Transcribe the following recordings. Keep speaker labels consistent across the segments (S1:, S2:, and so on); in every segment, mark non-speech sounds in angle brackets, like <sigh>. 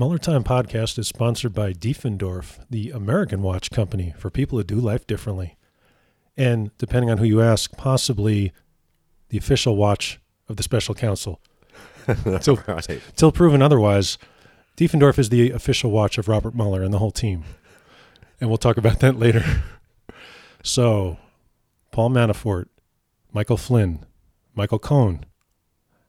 S1: Mueller Time podcast is sponsored by Diefendorf, the American watch company for people who do life differently. And depending on who you ask, possibly the official watch of the special counsel. <laughs> Till,
S2: Right.
S1: till proven otherwise, Diefendorf is the official watch of Robert Mueller and the whole team. And we'll talk about that later. <laughs> So, Paul Manafort, Michael Flynn, Michael Cohen.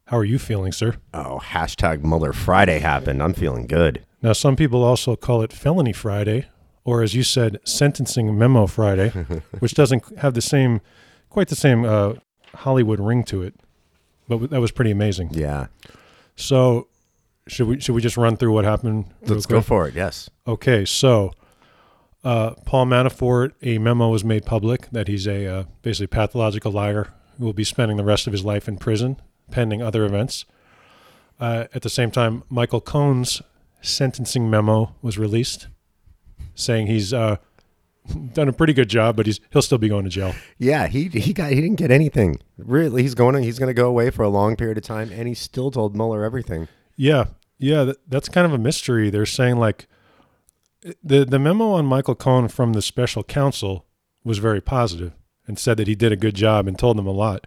S1: How are you feeling, sir?
S2: Oh, hashtag Mueller Friday happened. I'm feeling good.
S1: Now, some people also call it Felony Friday, or as you said, Sentencing Memo Friday, <laughs> which doesn't have the same, quite the same uh, Hollywood ring to it. But that was pretty amazing.
S2: Yeah.
S1: So, should we should we just run through what happened?
S2: Let's go for it. Yes.
S1: Okay, so uh, Paul Manafort, a memo was made public that he's a uh, basically pathological liar who will be spending the rest of his life in prison pending other events. Uh, at the same time, Michael Cohen's sentencing memo was released, saying he's uh, <laughs> done a pretty good job, but he's he'll still be going to jail.
S2: Yeah, he he got he didn't get anything. Really, he's going to, he's going to go away for a long period of time, and he still told Mueller everything.
S1: Yeah, yeah, that, that's kind of a mystery. They're saying like the the memo on Michael Cohen from the special counsel was very positive and said that he did a good job and told them a lot.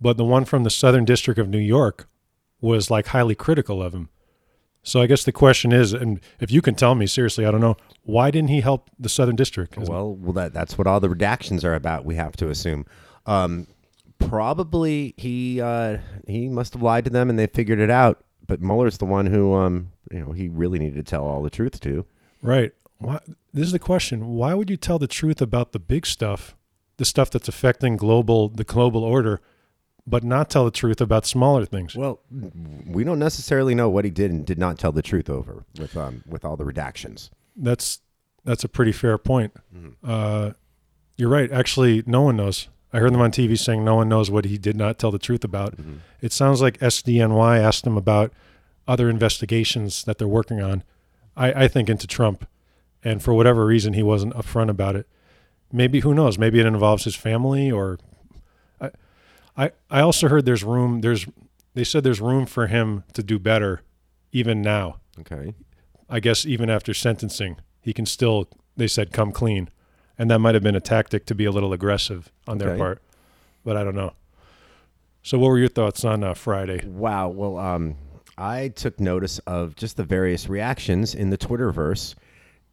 S1: But the one from the Southern District of New York was like highly critical of him. So I guess the question is, and if you can tell me seriously, I don't know, why didn't he help the Southern District?
S2: Well, well, that that's what all the redactions are about. We have to assume. Um, probably he uh, he must have lied to them, and they figured it out. But Mueller's the one who um, you know he really needed to tell all the truth to.
S1: Right. Why, this is the question. Why would you tell the truth about the big stuff, the stuff that's affecting global the global order, but not tell the truth about smaller things?
S2: Well, we don't necessarily know what he did and did not tell the truth over with um, with all the redactions.
S1: That's that's a pretty fair point.
S2: Mm-hmm.
S1: Uh, you're right. Actually, no one knows. I heard them on TV saying no one knows what he did not tell the truth about.
S2: Mm-hmm.
S1: It sounds like SDNY asked him about other investigations that they're working on. I, I think into Trump, and for whatever reason, he wasn't upfront about it. Maybe who knows? Maybe it involves his family, or I, I also heard there's room. There's they said there's room for him to do better, even now.
S2: Okay.
S1: I guess even after sentencing, he can still, they said, come clean. And that might have been a tactic to be a little aggressive on their
S2: Okay.
S1: part, but I don't know. So, what were your thoughts on uh, Friday?
S2: Wow. Well, um, I took notice of just the various reactions in the Twitterverse.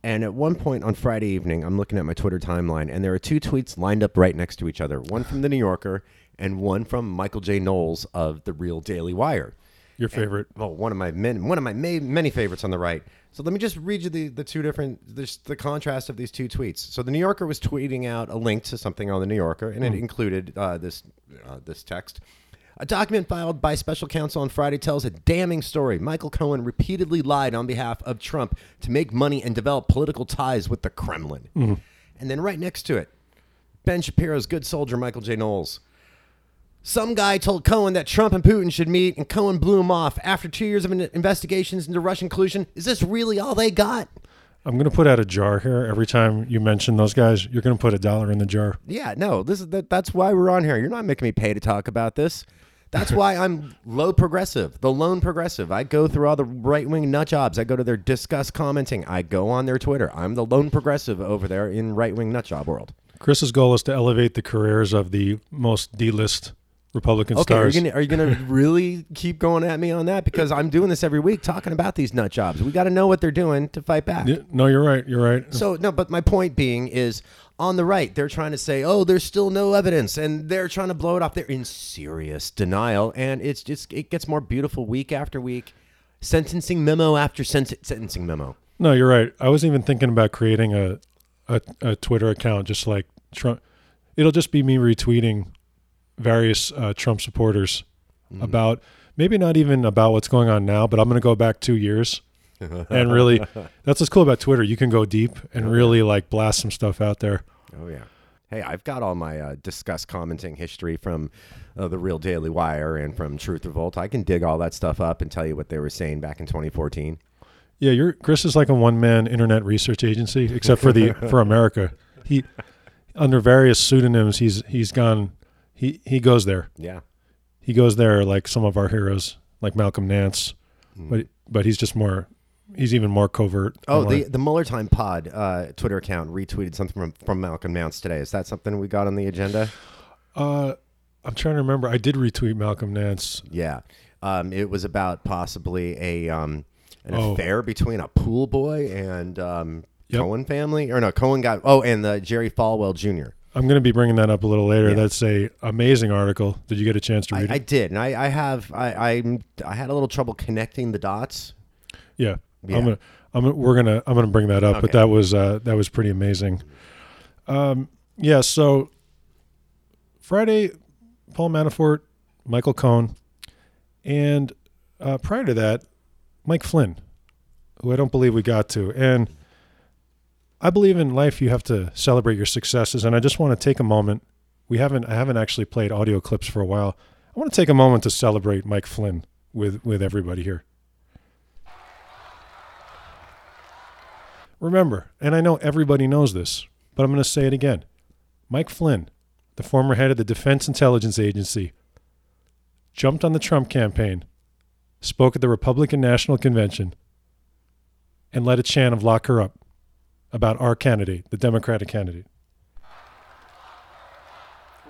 S2: And at one point on Friday evening, I'm looking at my Twitter timeline, and there are two tweets lined up right next to each other one from The New Yorker and one from Michael J. Knowles of The Real Daily Wire.
S1: Your favorite?
S2: Well, one of my men, one of my ma- many favorites on the right. So let me just read you the, the two different the, the contrast of these two tweets. So the New Yorker was tweeting out a link to something on the New Yorker, and it included uh, this uh, this text. A document filed by special counsel on Friday tells a damning story. Michael Cohen repeatedly lied on behalf of Trump to make money and develop political ties with the Kremlin. And then right next to it, Ben Shapiro's good soldier Michael J. Knowles. Some guy told Cohen that Trump and Putin should meet, and Cohen blew him off. After two years of investigations into Russian collusion, is this really all they got?
S1: I'm going to put out a jar here. Every time you mention those guys, you're going to put a dollar in the jar.
S2: Yeah, no, this is that, that's why we're on here. You're not making me pay to talk about this. That's why I'm <laughs> low progressive, the lone progressive. I go through all the right wing nut jobs. I go to their Disqus commenting. I go on their Twitter. I'm the lone progressive over there in right wing nut job world.
S1: Chris's goal is to elevate the careers of the most D-list Republican
S2: Okay, are
S1: stars.
S2: you gonna are you gonna <laughs> really keep going at me on that? Because I'm doing this every week, talking about these nut jobs. We got to know what they're doing to fight back.
S1: Yeah, no, you're right. You're right.
S2: So no, but my point being is on the right, they're trying to say, "Oh, there's still no evidence," and they're trying to blow it off. They're in serious denial, and it's just it gets more beautiful week after week. Sentencing memo after sen- sentencing memo.
S1: No, you're right. I wasn't even thinking about creating a, a a Twitter account just like Trump. It'll just be me retweeting various uh, Trump supporters about maybe not even about what's going on now, but I'm going to go back two years <laughs> and really. That's what's cool about Twitter. You can go deep and really like blast some stuff out there.
S2: Oh yeah. Hey, I've got all my uh, Disqus commenting history from uh, the Real Daily Wire and from Truth Revolt. I can dig all that stuff up and tell you what they were saying back in 2014.
S1: Yeah, you're Chris is like a one man internet research agency, except for the <laughs> for America. He under various pseudonyms. He's he's gone. He he goes there.
S2: Yeah.
S1: he goes there like some of our heroes, like Malcolm Nance, but but he's just more he's even more covert.
S2: Oh,
S1: online.
S2: the the Mueller Time Pod uh, Twitter account retweeted something from, from Malcolm Nance today. Is that something we got on the agenda?
S1: uh, I'm trying to remember. I did retweet Malcolm Nance.
S2: Yeah, um, it was about possibly a um, an
S1: Oh.
S2: affair between a pool boy and um,
S1: Yep.
S2: Cohen family, or no, Cohen got oh, and the Jerry Falwell Jr.
S1: I'm going to be bringing that up a little later.
S2: Yeah.
S1: That's a amazing article. Did you get a chance to read
S2: I
S1: it?
S2: I did, and I, I have I, I I had a little trouble connecting the dots.
S1: yeah.
S2: Yeah.
S1: I'm gonna, I'm gonna, we're gonna, I'm gonna bring that up. But that was, uh, that was pretty amazing. Um, yeah. So Friday, Paul Manafort, Michael Cohen, and uh, prior to that, Mike Flynn, who I don't believe we got to, and I believe in life you have to celebrate your successes, and I just want to take a moment. We haven't, I haven't actually played audio clips for a while. I want to take a moment to celebrate Mike Flynn with with everybody here. Remember, and I know everybody knows this, but I'm going to say it again. Mike Flynn, the former head of the Defense Intelligence Agency, jumped on the Trump campaign, spoke at the Republican National Convention, and led a chant of lock her up about our candidate, the Democratic candidate.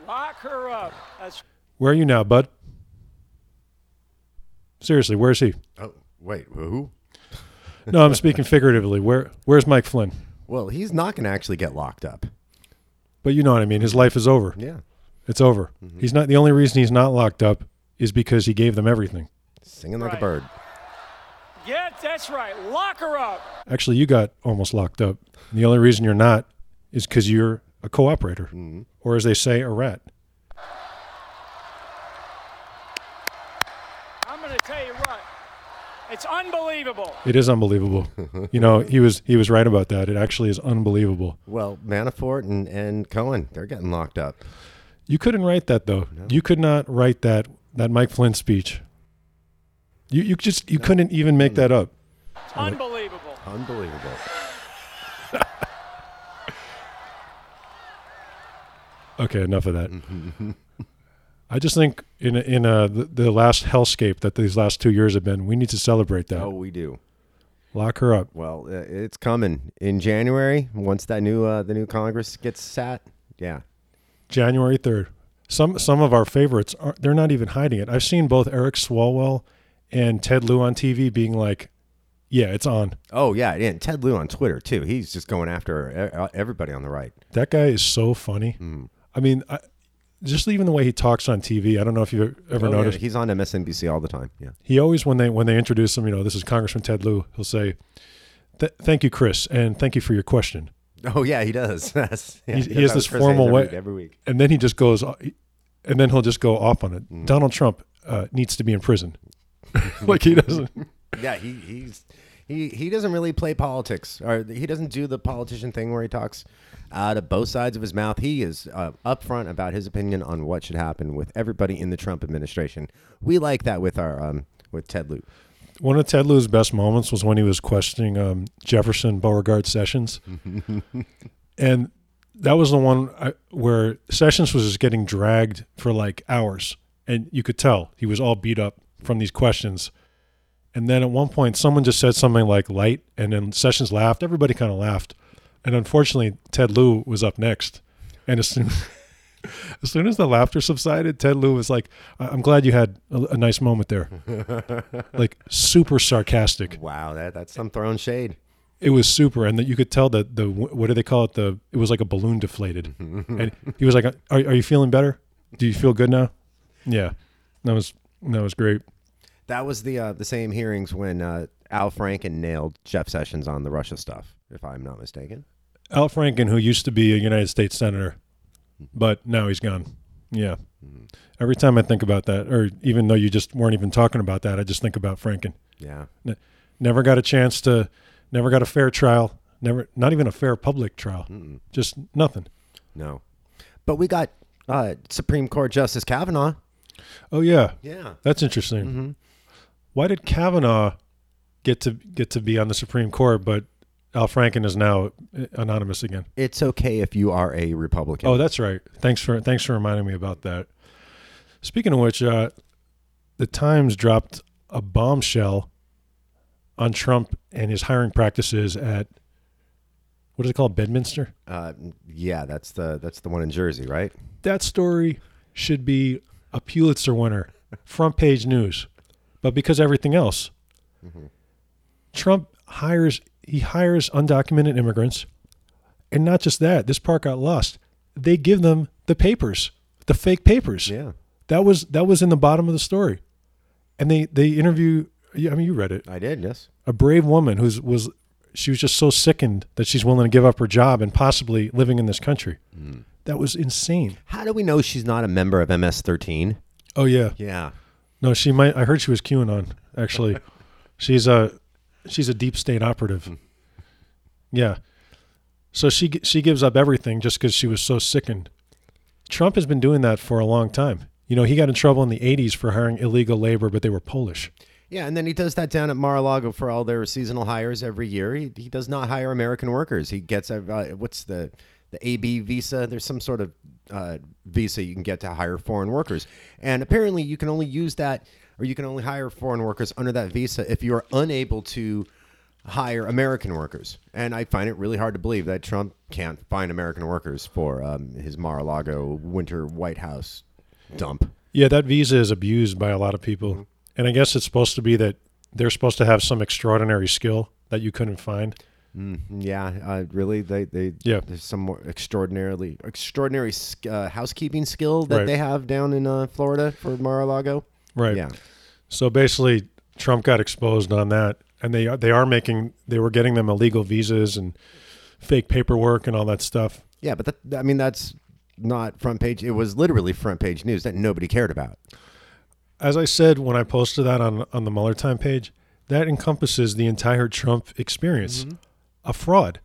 S3: Lock her up. That's
S1: Where are you now, bud? Seriously, where's he?
S2: Oh wait, who? <laughs>
S1: No, I'm speaking figuratively. Where where's Mike Flynn?
S2: Well, he's not going to actually get locked up.
S1: But you know what I mean. His life is over.
S2: Yeah,
S1: It's over.
S2: Mm-hmm.
S1: He's not the only reason he's not locked up is because he gave them everything.
S2: singing like a bird.
S3: Yeah, that's right. Lock her up.
S1: Actually, you got almost locked up. And the only reason you're not is because you're a cooperator,
S2: Mm-hmm.
S1: or as they say, a rat.
S3: I'm going to tell you what. It's unbelievable.
S1: It is unbelievable. <laughs> you know, he was he was right about that. It actually is unbelievable.
S2: Well, Manafort and, and Cohen, they're getting locked up.
S1: You couldn't write that though. You could not write that that Mike Flynn speech. You you just you couldn't even make that up.
S3: Unbelievable.
S2: Unbelievable. <laughs>
S1: Okay, enough of that. I just think in a, in a, the, the last hellscape that these last two years have been, we need to celebrate that.
S2: Oh, we do.
S1: Lock her up.
S2: Well, uh, it's coming in January once that new uh, the new Congress gets sat. Yeah.
S1: January third. Some some of our favorites are they're not even hiding it. I've seen both Eric Swalwell and Ted Lieu on TV being like, "Yeah, it's on."
S2: Oh yeah, and Ted Lieu on Twitter too. He's just going after e- everybody on the right.
S1: That guy is so funny.
S2: Hmm.
S1: I mean, I, just even the way he talks on TV. I don't know if you've ever
S2: Oh, yeah,
S1: noticed.
S2: he's on MSNBC all the time. Yeah.
S1: He always when they when they introduce him, you know, this is Congressman Ted Lieu. He'll say, "Thank you, Chris, and thank you for your question."
S2: Oh yeah, he does. <laughs> Yeah, does
S1: he has this formal way-
S2: every week.
S1: and then he just goes, and then he'll just go off on it.
S2: Hmm.
S1: Donald Trump uh, needs to be in prison. <laughs> like he doesn't. <laughs>
S2: Yeah, he he's he he doesn't really play politics, or he doesn't do the politician thing where he talks out of both sides of his mouth. He is uh, upfront about his opinion on what should happen with everybody in the Trump administration. We like that with our um with Ted Lieu.
S1: One of Ted Lieu's best moments was when he was questioning um, Jefferson Beauregard Sessions, <laughs> and that was the one I, where Sessions was just getting dragged for like hours, and you could tell he was all beat up from these questions. And then at one point, someone just said something like "light," and then Sessions laughed. Everybody kind of laughed, and unfortunately, Ted Lieu was up next. And as soon <laughs> as soon as the laughter subsided, Ted Lieu was like, "I- "I'm glad you had a, a nice moment there." <laughs> like super sarcastic.
S2: Wow, that that's some throwing shade.
S1: It was super, and that you could tell that the what do they call it? The it was like a balloon deflated, <laughs> and he was like, "Are, are you feeling better? Do you feel good now?" Yeah, that was that was great.
S2: That was the uh, the same hearings when uh, Al Franken nailed Jeff Sessions on the Russia stuff, if I'm not mistaken.
S1: Al Franken, who used to be a United States senator, but now he's gone. Yeah. Every time I think about that, or even though you just weren't even talking about that, I just think about Franken.
S2: Yeah.
S1: Never got a chance to, never got a fair trial, never, not even a fair public trial, just nothing.
S2: No. But we got uh, Supreme Court Justice Kavanaugh.
S1: Oh yeah,
S2: Yeah.
S1: that's interesting. Why did Kavanaugh get to get to be on the Supreme Court, but Al Franken is now uh, anonymous again?
S2: It's okay if you are a Republican.
S1: Oh, that's right. Thanks for thanks for reminding me about that. Speaking of which, uh, the Times dropped a bombshell on Trump and his hiring practices at what is it called, Bedminster.
S2: Uh, yeah, that's the that's the one in Jersey, right?
S1: That story should be a Pulitzer winner, front page news. But because everything else, Trump hires he hires undocumented immigrants, and not just that. This part got lost. They give them the papers, the fake papers.
S2: Yeah,
S1: That was that was in the bottom of the story, and they they interview. I mean, you read it.
S2: I did. Yes.
S1: A brave woman who's was she was just so sickened that she's willing to give up her job and possibly living in this country. Mm. That was insane.
S2: How do we know she's not a member of MS-13?
S1: Oh yeah,
S2: Yeah.
S1: no, she might. I heard she was QAnon. Actually, <laughs> she's a she's a deep state operative. Yeah, so she she gives up everything just because she was so sickened. Trump has been doing that for a long time. You know, he got in trouble in the '80s for hiring illegal labor, but they were Polish.
S2: Yeah, and then he does that down at Mar-a-Lago for all their seasonal hires every year. He, he does not hire American workers. He gets uh, what's the the AB visa? There's some sort of uh, visa you can get to hire foreign workers, and apparently you can only use that or you can only hire foreign workers under that visa if you are unable to hire American workers. And I find it really hard to believe that Trump can't find American workers for um, his Mar-a-Lago winter White House dump.
S1: Yeah, that visa is abused by a lot of people. And I guess it's supposed to be that they're supposed to have some extraordinary skill that you couldn't find.
S2: Yeah, uh, really. They they
S1: Yeah.
S2: There's some more extraordinarily extraordinary uh, housekeeping skill that
S1: Right.
S2: they have down in uh, Florida for Mar-a-Lago.
S1: Right.
S2: Yeah.
S1: So basically Trump got exposed on that and they are, they are making they were getting them illegal visas and fake paperwork and all that stuff.
S2: Yeah, but that, I mean that's not front page. It was literally front page news that nobody cared about.
S1: As I said when I posted that on on the Mueller time page, that encompasses the entire Trump experience. A fraud.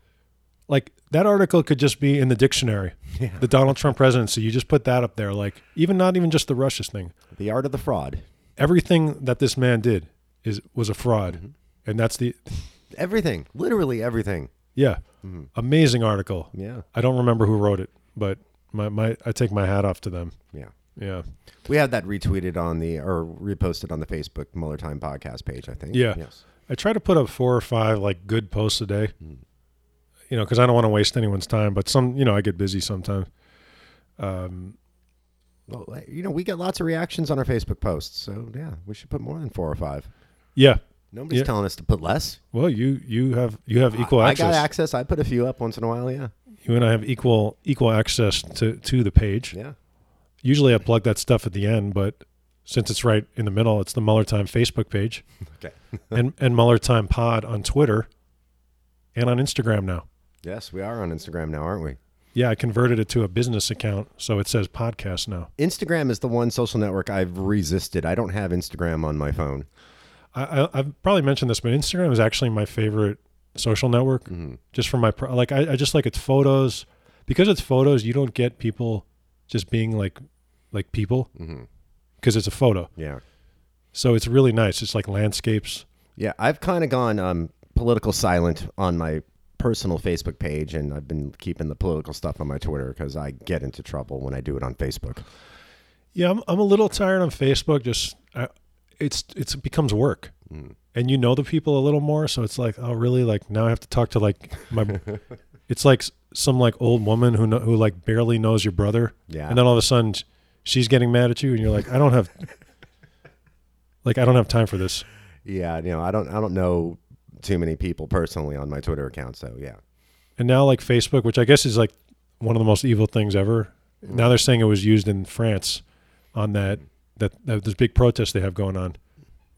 S1: Like that article could just be in the dictionary. The Donald Trump presidency. You just put that up there like even not even just the Russia thing.
S2: The art of the fraud.
S1: everything that this man did is was a fraud, mm-hmm. and that's the
S2: Everything, literally everything.
S1: yeah, mm-hmm. amazing article.
S2: Yeah,
S1: I don't remember who wrote it, but my, my I take my hat off to them.
S2: yeah.
S1: Yeah,
S2: We had that retweeted on the or reposted on the Facebook Mueller Time podcast page. I think.
S1: Yeah.
S2: Yes.
S1: I try to put up four or five like good posts a day. You know, because I don't want to waste anyone's time. But some, you know, I get busy sometimes. Um,
S2: Well, you know, we get lots of reactions on our Facebook posts, so yeah, we should put more than four or five.
S1: yeah.
S2: Nobody's
S1: Yeah.
S2: telling us to put less.
S1: Well, you you have you have equal
S2: I,
S1: access.
S2: I got access. I put a few up once in a while. Yeah.
S1: You and I have equal equal access to to the page.
S2: Yeah.
S1: Usually, I plug that stuff at the end, but since it's right in the middle, it's the Mueller Time Facebook page.
S2: Okay. <laughs>
S1: and and Mueller Time Pod on Twitter and on Instagram now.
S2: yes, we are on Instagram now, aren't we?
S1: Yeah, I converted it to a business account, so it says podcast now.
S2: Instagram is the one social network I've resisted. I don't have Instagram on my phone.
S1: I, I, I've probably mentioned this, but Instagram is actually my favorite social network, mm-hmm. just for my pro- like. I, I just like its photos because it's photos. You don't get people just being like like people mm-hmm. Because it's a photo.
S2: Yeah.
S1: So it's really nice. It's like landscapes.
S2: Yeah, I've kind of gone um, political silent on my personal Facebook page, and I've been keeping the political stuff on my Twitter because I get into trouble when I do it on Facebook.
S1: Yeah, I'm, I'm a little tired on Facebook. Just I, it's it's it becomes work, and you know the people a little more, so it's like, oh, really? Like now I have to talk to like my. <laughs> it's like some like old woman who know, who like barely knows your brother.
S2: Yeah.
S1: and then all of a sudden she's getting mad at you, and you're like, I don't have. <laughs> like I don't have time for this.
S2: Yeah, you know, I don't, I don't know too many people personally on my Twitter account, so yeah.
S1: And now like Facebook, which I guess is like one of the most evil things ever. Now they're saying it was used in France on that that, that this big protest they have going on.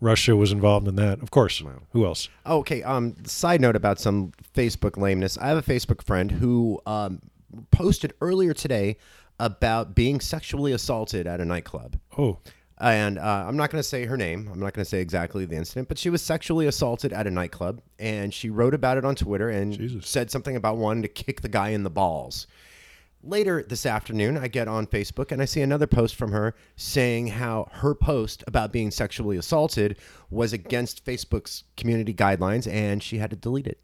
S1: Russia was involved in that, of course. Who else?
S2: Okay. Um. Side note about some Facebook lameness. I have a Facebook friend who um posted earlier today about being sexually assaulted at a nightclub.
S1: Oh,
S2: And uh, I'm not going to say her name. I'm not going to say exactly the incident, but she was sexually assaulted at a nightclub, and she wrote about it on Twitter and
S1: Jesus.
S2: said something about wanting to kick the guy in the balls. Later this afternoon, I get on Facebook and I see another post from her saying how her post about being sexually assaulted was against Facebook's community guidelines and she had to delete it.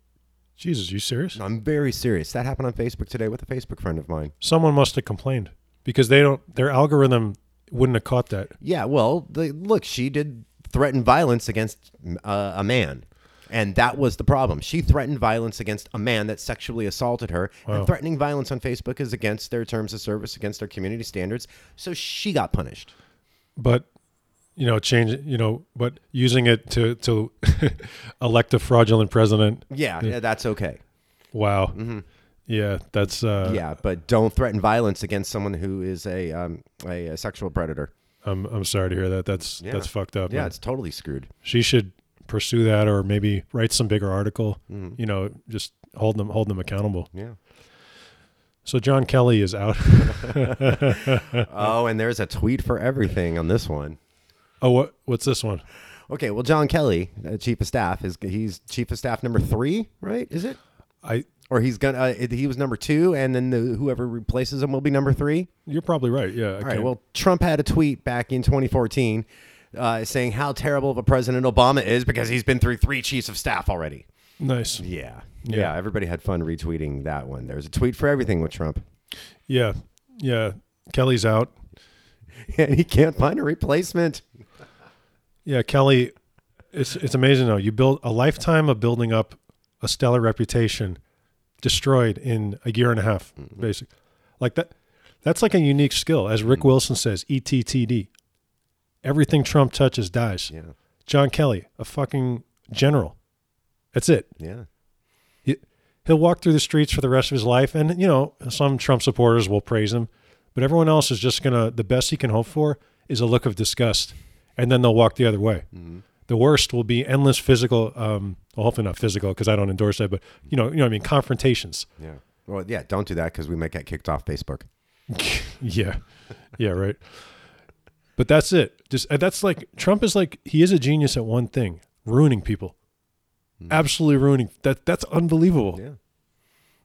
S1: Jesus, you serious?
S2: I'm very serious. That happened on Facebook today with a Facebook friend of mine.
S1: Someone must have complained because they don't. Their algorithm wouldn't have caught that.
S2: Yeah, well, the, look, she did threaten violence against uh, a man. And that was the problem. She threatened violence against a man that sexually assaulted her.
S1: Wow.
S2: And threatening violence on Facebook is against their terms of service, against their community standards. So she got punished.
S1: but you know, change. You know, but using it to to <laughs> elect a fraudulent president.
S2: Yeah, yeah that's okay.
S1: Wow. Yeah, that's uh,
S2: Mm-hmm. yeah, but don't threaten violence against someone who is a um, a, a sexual predator.
S1: I'm I'm sorry to hear that. That's
S2: Yeah.
S1: that's fucked up.
S2: Yeah,
S1: man.
S2: it's totally screwed.
S1: she should pursue that, or maybe write some bigger article.
S2: Mm-hmm.
S1: You know, just hold them hold them accountable.
S2: Yeah.
S1: So John Kelly is out. <laughs>
S2: oh, and there's a tweet for everything on this one.
S1: Oh, what what's this one?
S2: Okay, well, John Kelly, uh, chief of staff, is he's chief of staff number three, right? Is it?
S1: I
S2: Or he's gonna uh, he was number two, and then the, whoever replaces him will be number three.
S1: you're probably right. Yeah. I
S2: All right. Well, Trump had a tweet back in 2014 uh, saying how terrible of a president Obama is because he's been through three chiefs of staff already.
S1: nice.
S2: Yeah.
S1: Yeah.
S2: Yeah. Everybody had fun retweeting that one. There's a tweet for everything with Trump.
S1: Yeah. Yeah. Kelly's out. <laughs>
S2: and he can't find a replacement.
S1: Yeah, Kelly, it's it's amazing though. You build a lifetime of building up a stellar reputation, destroyed in a year and a half,
S2: Mm-hmm.
S1: basic. Like that. That's like a unique skill, as Rick Wilson says. ETTD. Everything Trump touches dies.
S2: Yeah.
S1: John Kelly, a fucking general. That's it.
S2: Yeah.
S1: He, he'll walk through the streets for the rest of his life, and you know some Trump supporters will praise him, but everyone else is just gonna. The best he can hope for is a look of disgust, and then they'll walk the other way. The worst will be endless physical. Um, well, hopefully not physical because I don't endorse that, but you know, you know, what I mean, confrontations.
S2: Yeah. Well, yeah. Don't do that because we might get kicked off Facebook. <laughs>
S1: yeah, yeah, right. But that's it. Just that's like Trump is like he is a genius at one thing: ruining people. Absolutely ruining. That that's unbelievable.
S2: Yeah.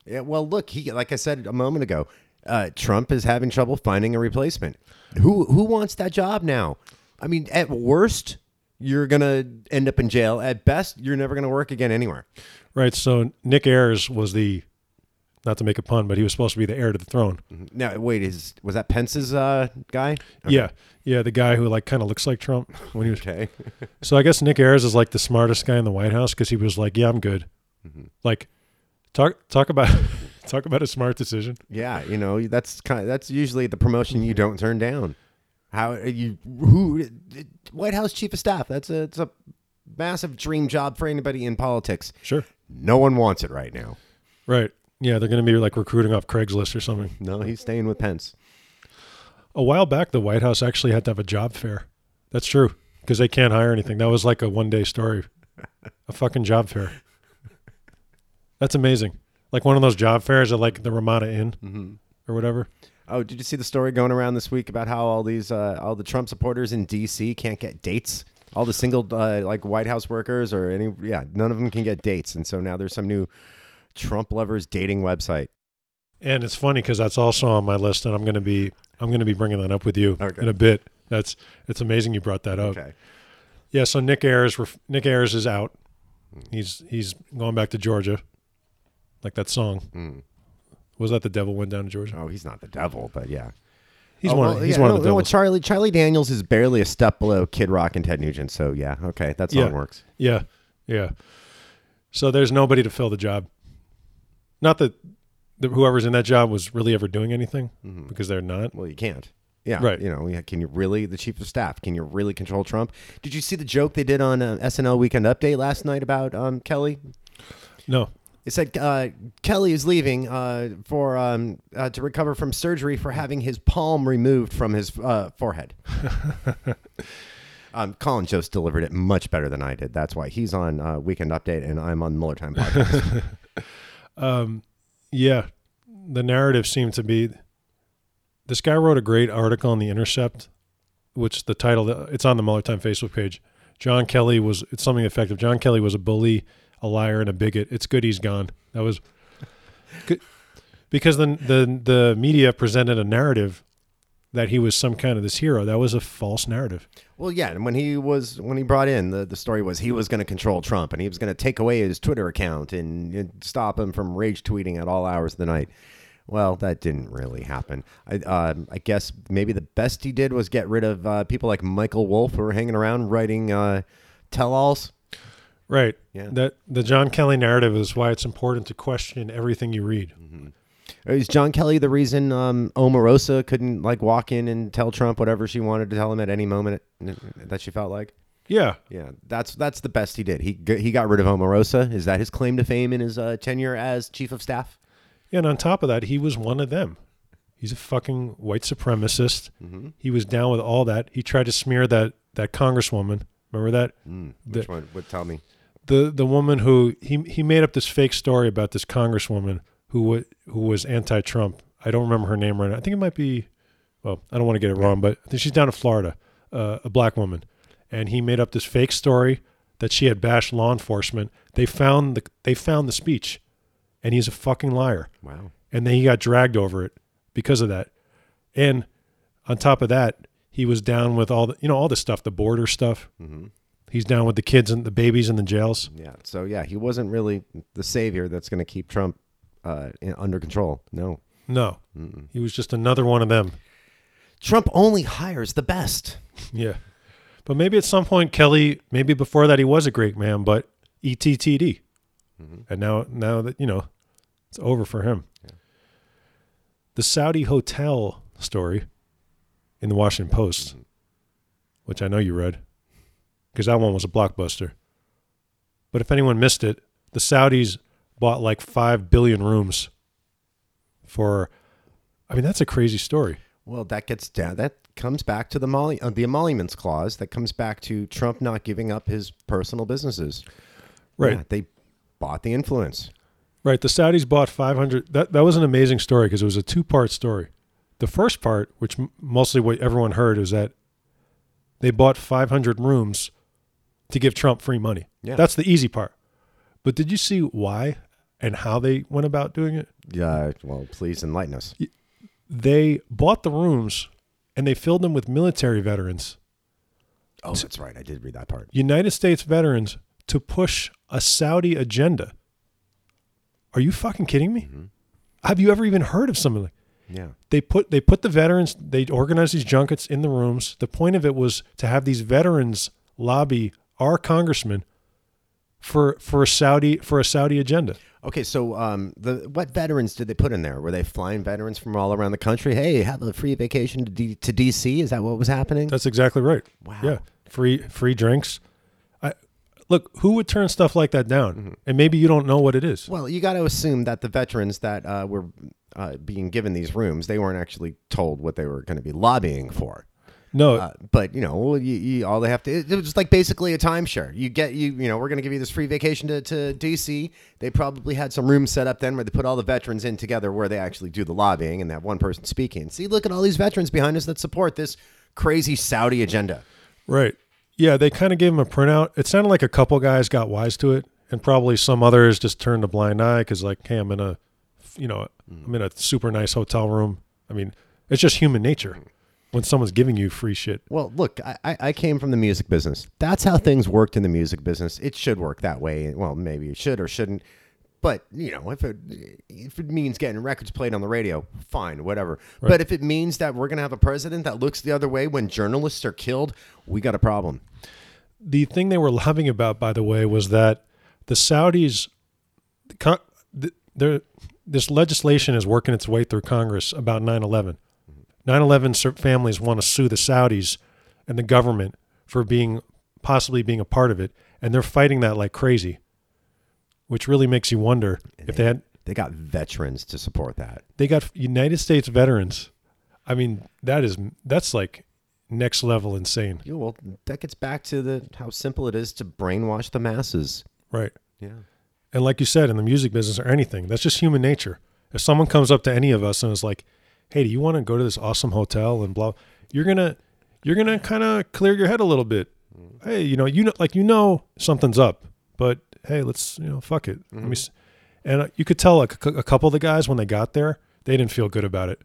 S2: Yeah. Well, look, he like I said a moment ago, uh, Trump is having trouble finding a replacement. Who who wants that job now? I mean, at worst, you're gonna end up in jail. At best, you're never gonna work again anywhere.
S1: Right. So Nick Ayers was the, not to make a pun, but he was supposed to be the heir to the throne. Mm-hmm.
S2: Now, wait, is was that Pence's uh, guy?
S1: Yeah. Yeah. The guy who like kind of looks like Trump when he was.
S2: Okay. <laughs>
S1: So I guess Nick Ayers is like the smartest guy in the White House because he was like, yeah, I'm good. Mm-hmm. Like, talk talk about <laughs> talk about a smart decision.
S2: yeah, you know that's kind of, that's usually the promotion you mm-hmm. don't turn down. How uh, you who uh, White House chief of staff? That's a it's a massive dream job for anybody in politics.
S1: Sure.
S2: No one wants it right now.
S1: Right. Yeah. They're going to be like recruiting off Craigslist or something.
S2: No, he's staying with Pence.
S1: A while back, the White House actually had to have a job fair. That's true because they can't hire anything. That was like a one day story, a fucking job fair. That's amazing. Like one of those job fairs at like the Ramada Inn mm-hmm. or whatever.
S2: Oh, did you see the story going around this week about how all these uh, all the Trump supporters in D.C. can't get dates? All the single uh, like White House workers or any yeah, none of them can get dates, and so now there's some new Trump lovers dating website.
S1: And it's funny because that's also on my list, and I'm gonna be I'm gonna be bringing that up with you
S2: Okay.
S1: in a bit. That's it's amazing you brought that up.
S2: Okay.
S1: Yeah. So Nick Ayers, Nick Ayers is out. He's he's going back to Georgia, like that song. Was that the devil went down to Georgia?
S2: Oh, he's not the devil, but yeah.
S1: He's
S2: Oh,
S1: one.
S2: well,
S1: he's
S2: yeah,
S1: one
S2: no,
S1: of the
S2: no,
S1: devils.
S2: Charlie Charlie Daniels is barely a step below Kid Rock and Ted Nugent. So yeah, okay, that's how
S1: Yeah.
S2: it works.
S1: Yeah, yeah. So there's nobody to fill the job. Not that the, whoever's in that job was really ever doing anything, because they're not.
S2: Well, you can't. Yeah,
S1: Right.
S2: You know, can you really the chief of staff? Can you really control Trump? Did you see the joke they did on uh, SNL Weekend Update last night about um, Kelly?
S1: No.
S2: It said uh, Kelly is leaving uh, for um, uh, to recover from surgery for having his palm removed from his uh, forehead. <laughs> um, Colin Jost delivered it much better than I did. That's why he's on uh, Weekend Update and I'm on Mueller Time podcast. <laughs>
S1: Yeah, the narrative seemed to be. This guy wrote a great article on the Intercept, which the title it's on the Mueller Time Facebook page. John Kelly was it's something effective. John Kelly was a bully, a liar, and a bigot. It's good he's gone. That was good because the the the media presented a narrative that he was some kind of this hero. That was a false narrative.
S2: Well, yeah, and when he was when he brought in the the story was he was going to control Trump and he was going to take away his Twitter account and, and stop him from rage tweeting at all hours of the night. Well, that didn't really happen. I um I guess maybe the best he did was get rid of uh, people like Michael Wolff who were hanging around writing uh, tell-alls.
S1: Right.
S2: Yeah.
S1: That the John Kelly narrative is why it's important to question everything you read.
S2: Is John Kelly the reason um, Omarosa couldn't like walk in and tell Trump whatever she wanted to tell him at any moment that she felt like?
S1: Yeah.
S2: Yeah, that's that's the best he did. He he got rid of Omarosa. Is that his claim to fame in his uh, tenure as chief of staff?
S1: Yeah, and on top of that, he was one of them. He's a fucking white supremacist.
S2: Mm-hmm.
S1: He was down with all that. He tried to smear that that congresswoman. Remember that?
S2: Which one would tell me?
S1: The the woman who he he made up this fake story about this congresswoman who who was anti-Trump. I don't remember her name right now. I think it might be. Well, I don't want to get it wrong, but I think she's down in Florida, uh, a black woman, and he made up this fake story that she had bashed law enforcement. They found the they found the speech, and he's a fucking liar
S2: Wow.
S1: and then he got dragged over it because of that. And on top of that, he was down with all the you know all the stuff, the border stuff. Mm-hmm. He's down with the kids and the babies in the jails.
S2: Yeah. So yeah, he wasn't really the savior that's going to keep Trump uh, in, under control. No.
S1: No, he was just another one of them.
S2: Trump only hires the best.
S1: Yeah, but maybe at some point Kelly, maybe before that he was a great man, but ETTD, and now now that you know it's over for him. The Saudi hotel story in the Washington Post, which I know you read, because that one was a blockbuster. But if anyone missed it, the Saudis bought like five billion rooms for. I mean, that's a crazy story.
S2: Well, that gets down. That comes back to the molly, uh, the emoluments clause. That comes back to Trump not giving up his personal businesses.
S1: Right.
S2: Yeah, they bought the influence.
S1: Right. The Saudis bought 500. That, that was an amazing story because it was a two part story. The first part, which mostly what everyone heard, is that they bought 500 rooms to give Trump free money.
S2: Yeah.
S1: That's the easy part. But did you see why and how they went about doing it?
S2: Yeah. Well, please enlighten us.
S1: They bought the rooms and they filled them with military veterans,
S2: Oh, that's right. I did read that part.
S1: United States veterans, to push a Saudi agenda. Are you fucking kidding me? Mm-hmm. Have you ever even heard of something like
S2: Yeah.
S1: they put they put the veterans they organized these junkets in the rooms the point of it was to have these veterans lobby our congressman for for a saudi for a saudi agenda
S2: Okay, so um, the what veterans did they put in there? Were they flying veterans from all around the country? Hey, have a free vacation to, D- to DC? Is that what was happening?
S1: that's exactly right
S2: Wow.
S1: yeah free free drinks look who would turn stuff like that down and maybe you don't know what it is
S2: well, you got to assume that the veterans that uh, were uh, being given these rooms, they weren't actually told what they were going to be lobbying for.
S1: no
S2: Uh, but you know, you, you, all they have to it, it was like basically a timeshare. You get you you know we're going to give you this free vacation to, to DC. They probably had some rooms set up then where they put all the veterans in together where they actually do the lobbying and that one person speaking. See, look at all these veterans behind us that support this crazy Saudi agenda.
S1: Right. Yeah, they kind of gave him a printout. It sounded like a couple guys got wise to it, and probably some others just turned a blind eye because, like, hey, I'm in a, you know, I'm in a super nice hotel room. I mean, it's just human nature when someone's giving you free shit.
S2: Well, look, I, I came from the music business. That's how things worked in the music business. It should work that way. Well, maybe it should or shouldn't. But you know, if it if it means getting records played on the radio, fine, whatever. But if it means that we're gonna have a president that looks the other way when journalists are killed, we got a problem.
S1: The thing they were laughing about, by the way, was that the Saudis, the con- th- they're- this legislation is working its way through Congress about 9 11. 9 11 families want to sue the Saudis and the government for being possibly being a part of it. And they're fighting that like crazy, which really makes you wonder if they had,
S2: They got veterans to support that.
S1: they got United States veterans. I mean, that is, that's like next level insane.
S2: Yeah, well, that gets back to the how simple it is to brainwash the masses.
S1: Right.
S2: Yeah.
S1: And like you said, in the music business or anything, that's just human nature. If someone comes up to any of us and is like, "Hey, do you want to go to this awesome hotel?" and blah, you're gonna you're gonna kind of clear your head a little bit. Mm. Hey, you know, you know, like you know something's up, but hey, let's you know, fuck it. Let me. And uh, you could tell like a, a couple of the guys when they got there, they didn't feel good about it.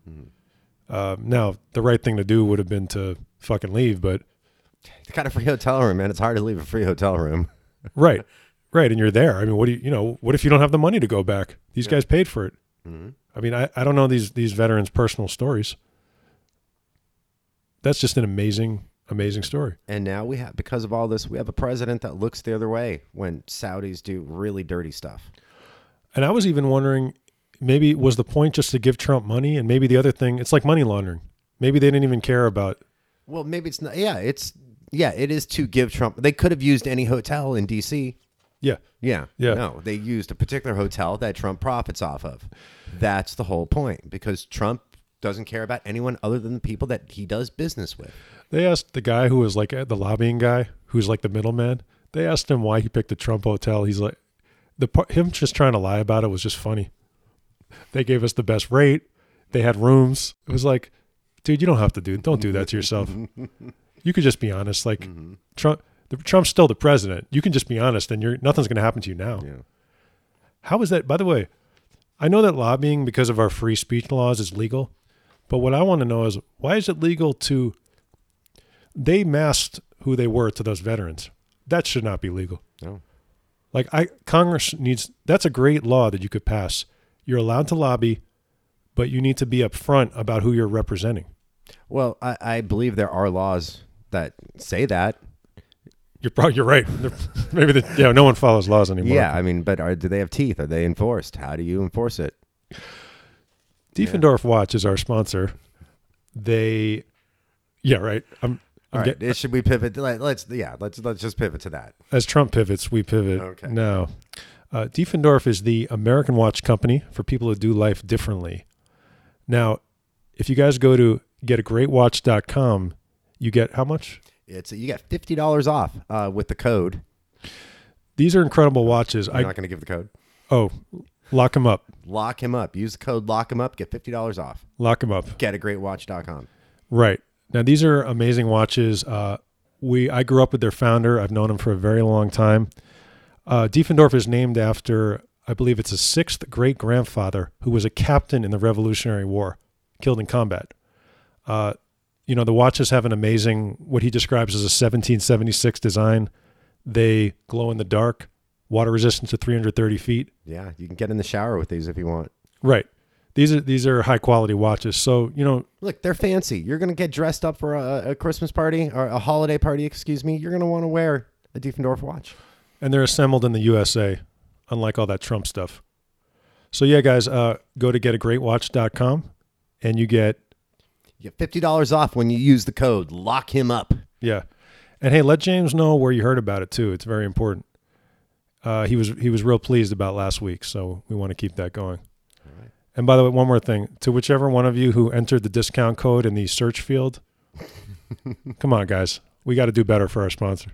S1: Uh, now, the right thing to do would have been to fucking leave, but
S2: You got a free hotel room, man. It's hard to leave a free hotel room. <laughs>
S1: right, right, and you're there. I mean, what do you, you know, what if you don't have the money to go back? These guys paid for it. I mean, I, I don't know these these veterans' personal stories. That's just an amazing, Amazing story.
S2: And now we have, because of all this, we have a president that looks the other way when Saudis do really dirty stuff.
S1: And I was even wondering, maybe was the point just to give Trump money, and maybe the other thing, it's like money laundering. Maybe they didn't even care about.
S2: Well, maybe it's not. Yeah, it's yeah, it is to give Trump. They could have used any hotel in D.C.
S1: Yeah,
S2: Yeah,
S1: Yeah.
S2: No, they used a particular hotel that Trump profits off of. That's the whole point because Trump doesn't care about anyone other than the people that he does business with.
S1: they asked the guy who was like the lobbying guy, who's like the middleman. They asked him why he picked the Trump hotel. He's like, the part, him just trying to lie about it was just funny. They gave us the best rate. They had rooms. It was like, dude, you don't have to do. Don't do that to yourself. <laughs> you could just be honest. Like mm-hmm. Trump, the, Trump's still the president. You can just be honest, and you're nothing's going to happen to you now.
S2: Yeah.
S1: How is that? By the way, I know that lobbying because of our free speech laws is legal, but what I want to know is why is it legal to? They masked who they were to those veterans. That should not be legal.
S2: No.
S1: Like I, Congress needs. That's a great law that you could pass. You're allowed to lobby, but you need to be upfront about who you're representing.
S2: Well, I, I believe there are laws that say that.
S1: You're probably you're right. <laughs> Maybe the, yeah, no one follows laws anymore.
S2: Yeah, I mean, but are, do they have teeth? Are they enforced? How do you enforce it?
S1: Diefendorf Watch is our sponsor. They, yeah, right. I'm. I'm
S2: All right,
S1: get-
S2: should we pivot? Let, let's yeah, let's let's just pivot to that.
S1: as Trump pivots, we pivot.
S2: Okay.
S1: Now, uh, Diefendorf is the American watch company for people who do life differently. Now, if you guys go to getagreatwatch.com, you get how much?
S2: It's you get fifty dollars off uh, with the code.
S1: These are incredible watches.
S2: I'm
S1: I
S2: not going to give the code.
S1: oh, lock him up,
S2: Lock him up. Use the code lock him up. Get fifty dollars off.
S1: lock him up.
S2: Getagreatwatch.com.
S1: Right now, these are amazing watches. Uh, we I grew up with their founder. I've known him for a very long time. Uh, Diefendorf is named after, I believe it's his sixth great grandfather, who was a captain in the Revolutionary War, killed in combat. Uh, you know, the watches have an amazing, what he describes as a 1776 design. They glow in the dark, water resistance to 330 feet.
S2: Yeah, you can get in the shower with these if you want.
S1: Right. These are these are high quality watches. So you know,
S2: Look, they're fancy. You're going to get dressed up for a, a Christmas party or a holiday party, excuse me. You're going to want to wear a Diefendorf watch.
S1: and they're assembled in the USA, unlike all that Trump stuff. So yeah, guys, uh, go to getagreatwatch.com and you get
S2: You get fifty dollars off when you use the code lock him up.
S1: yeah, and hey, let James know where you heard about it too. It's very important. Uh, he was he was real pleased about last week, so we want to keep that going. And by the way, one more thing to whichever one of you who entered the discount code in the search field, <laughs> come on, guys, we got to do better for our sponsor.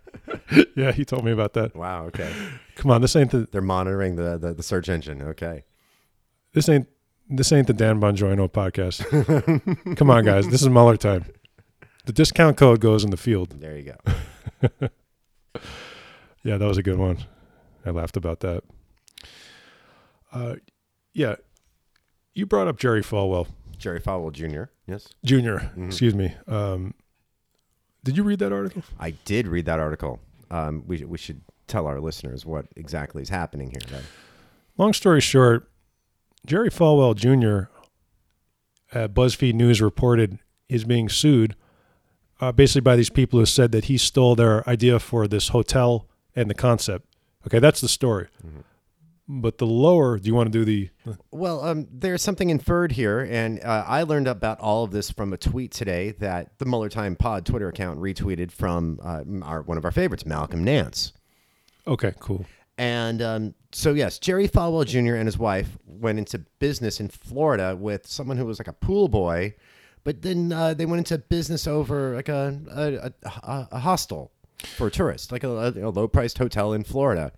S1: <laughs> yeah, he told me about that.
S2: Wow. Okay.
S1: Come on, this ain't the
S2: They're monitoring the, the, the search engine. Okay.
S1: This ain't this ain't the Dan Bongino podcast. <laughs> Come on, guys. This is Mueller time. The discount code goes in the field.
S2: There you go.
S1: Yeah, that was a good one. I laughed about that. Uh, yeah, you brought up Jerry Falwell
S2: Jerry Falwell Jr. Yes.
S1: junior Excuse me. Um, did you read that article?
S2: I did read that article. Um, we, we should tell our listeners what exactly is happening here. though.
S1: Long story short, Jerry Falwell Jr. at BuzzFeed News reported is being sued uh, basically by these people who said that he stole their idea for this hotel and the concept. Okay, that's the story. But the lower, do you want to do the?
S2: Well, um, there's something inferred here, and uh, I learned about all of this from a tweet today that the Mueller Time Pod Twitter account retweeted from uh, our one of our favorites, Malcolm Nance.
S1: Okay, cool.
S2: And um, so, yes, Jerry Falwell Jr. and his wife went into business in Florida with someone who was like a pool boy, but then uh, they went into business over like a a, a, a hostel for tourists, like a, a low priced hotel in Florida.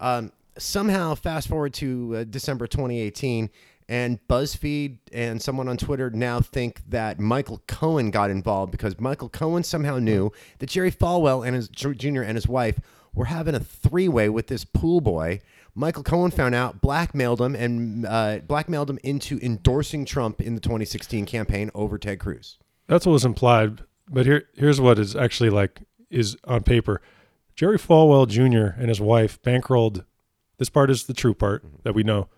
S2: Um, somehow, fast forward to uh, December 2018. And BuzzFeed and someone on Twitter now think that Michael Cohen got involved because Michael Cohen somehow knew that Jerry Falwell and his Jr. and his wife were having a three-way with this pool boy. Michael Cohen found out, blackmailed him, and uh, blackmailed him into endorsing Trump in the 2016 campaign over Ted Cruz.
S1: That's what was implied. But here, here's what is actually like is on paper. Jerry Falwell Jr. and his wife bankrolled. This part is the true part mm-hmm. that we know.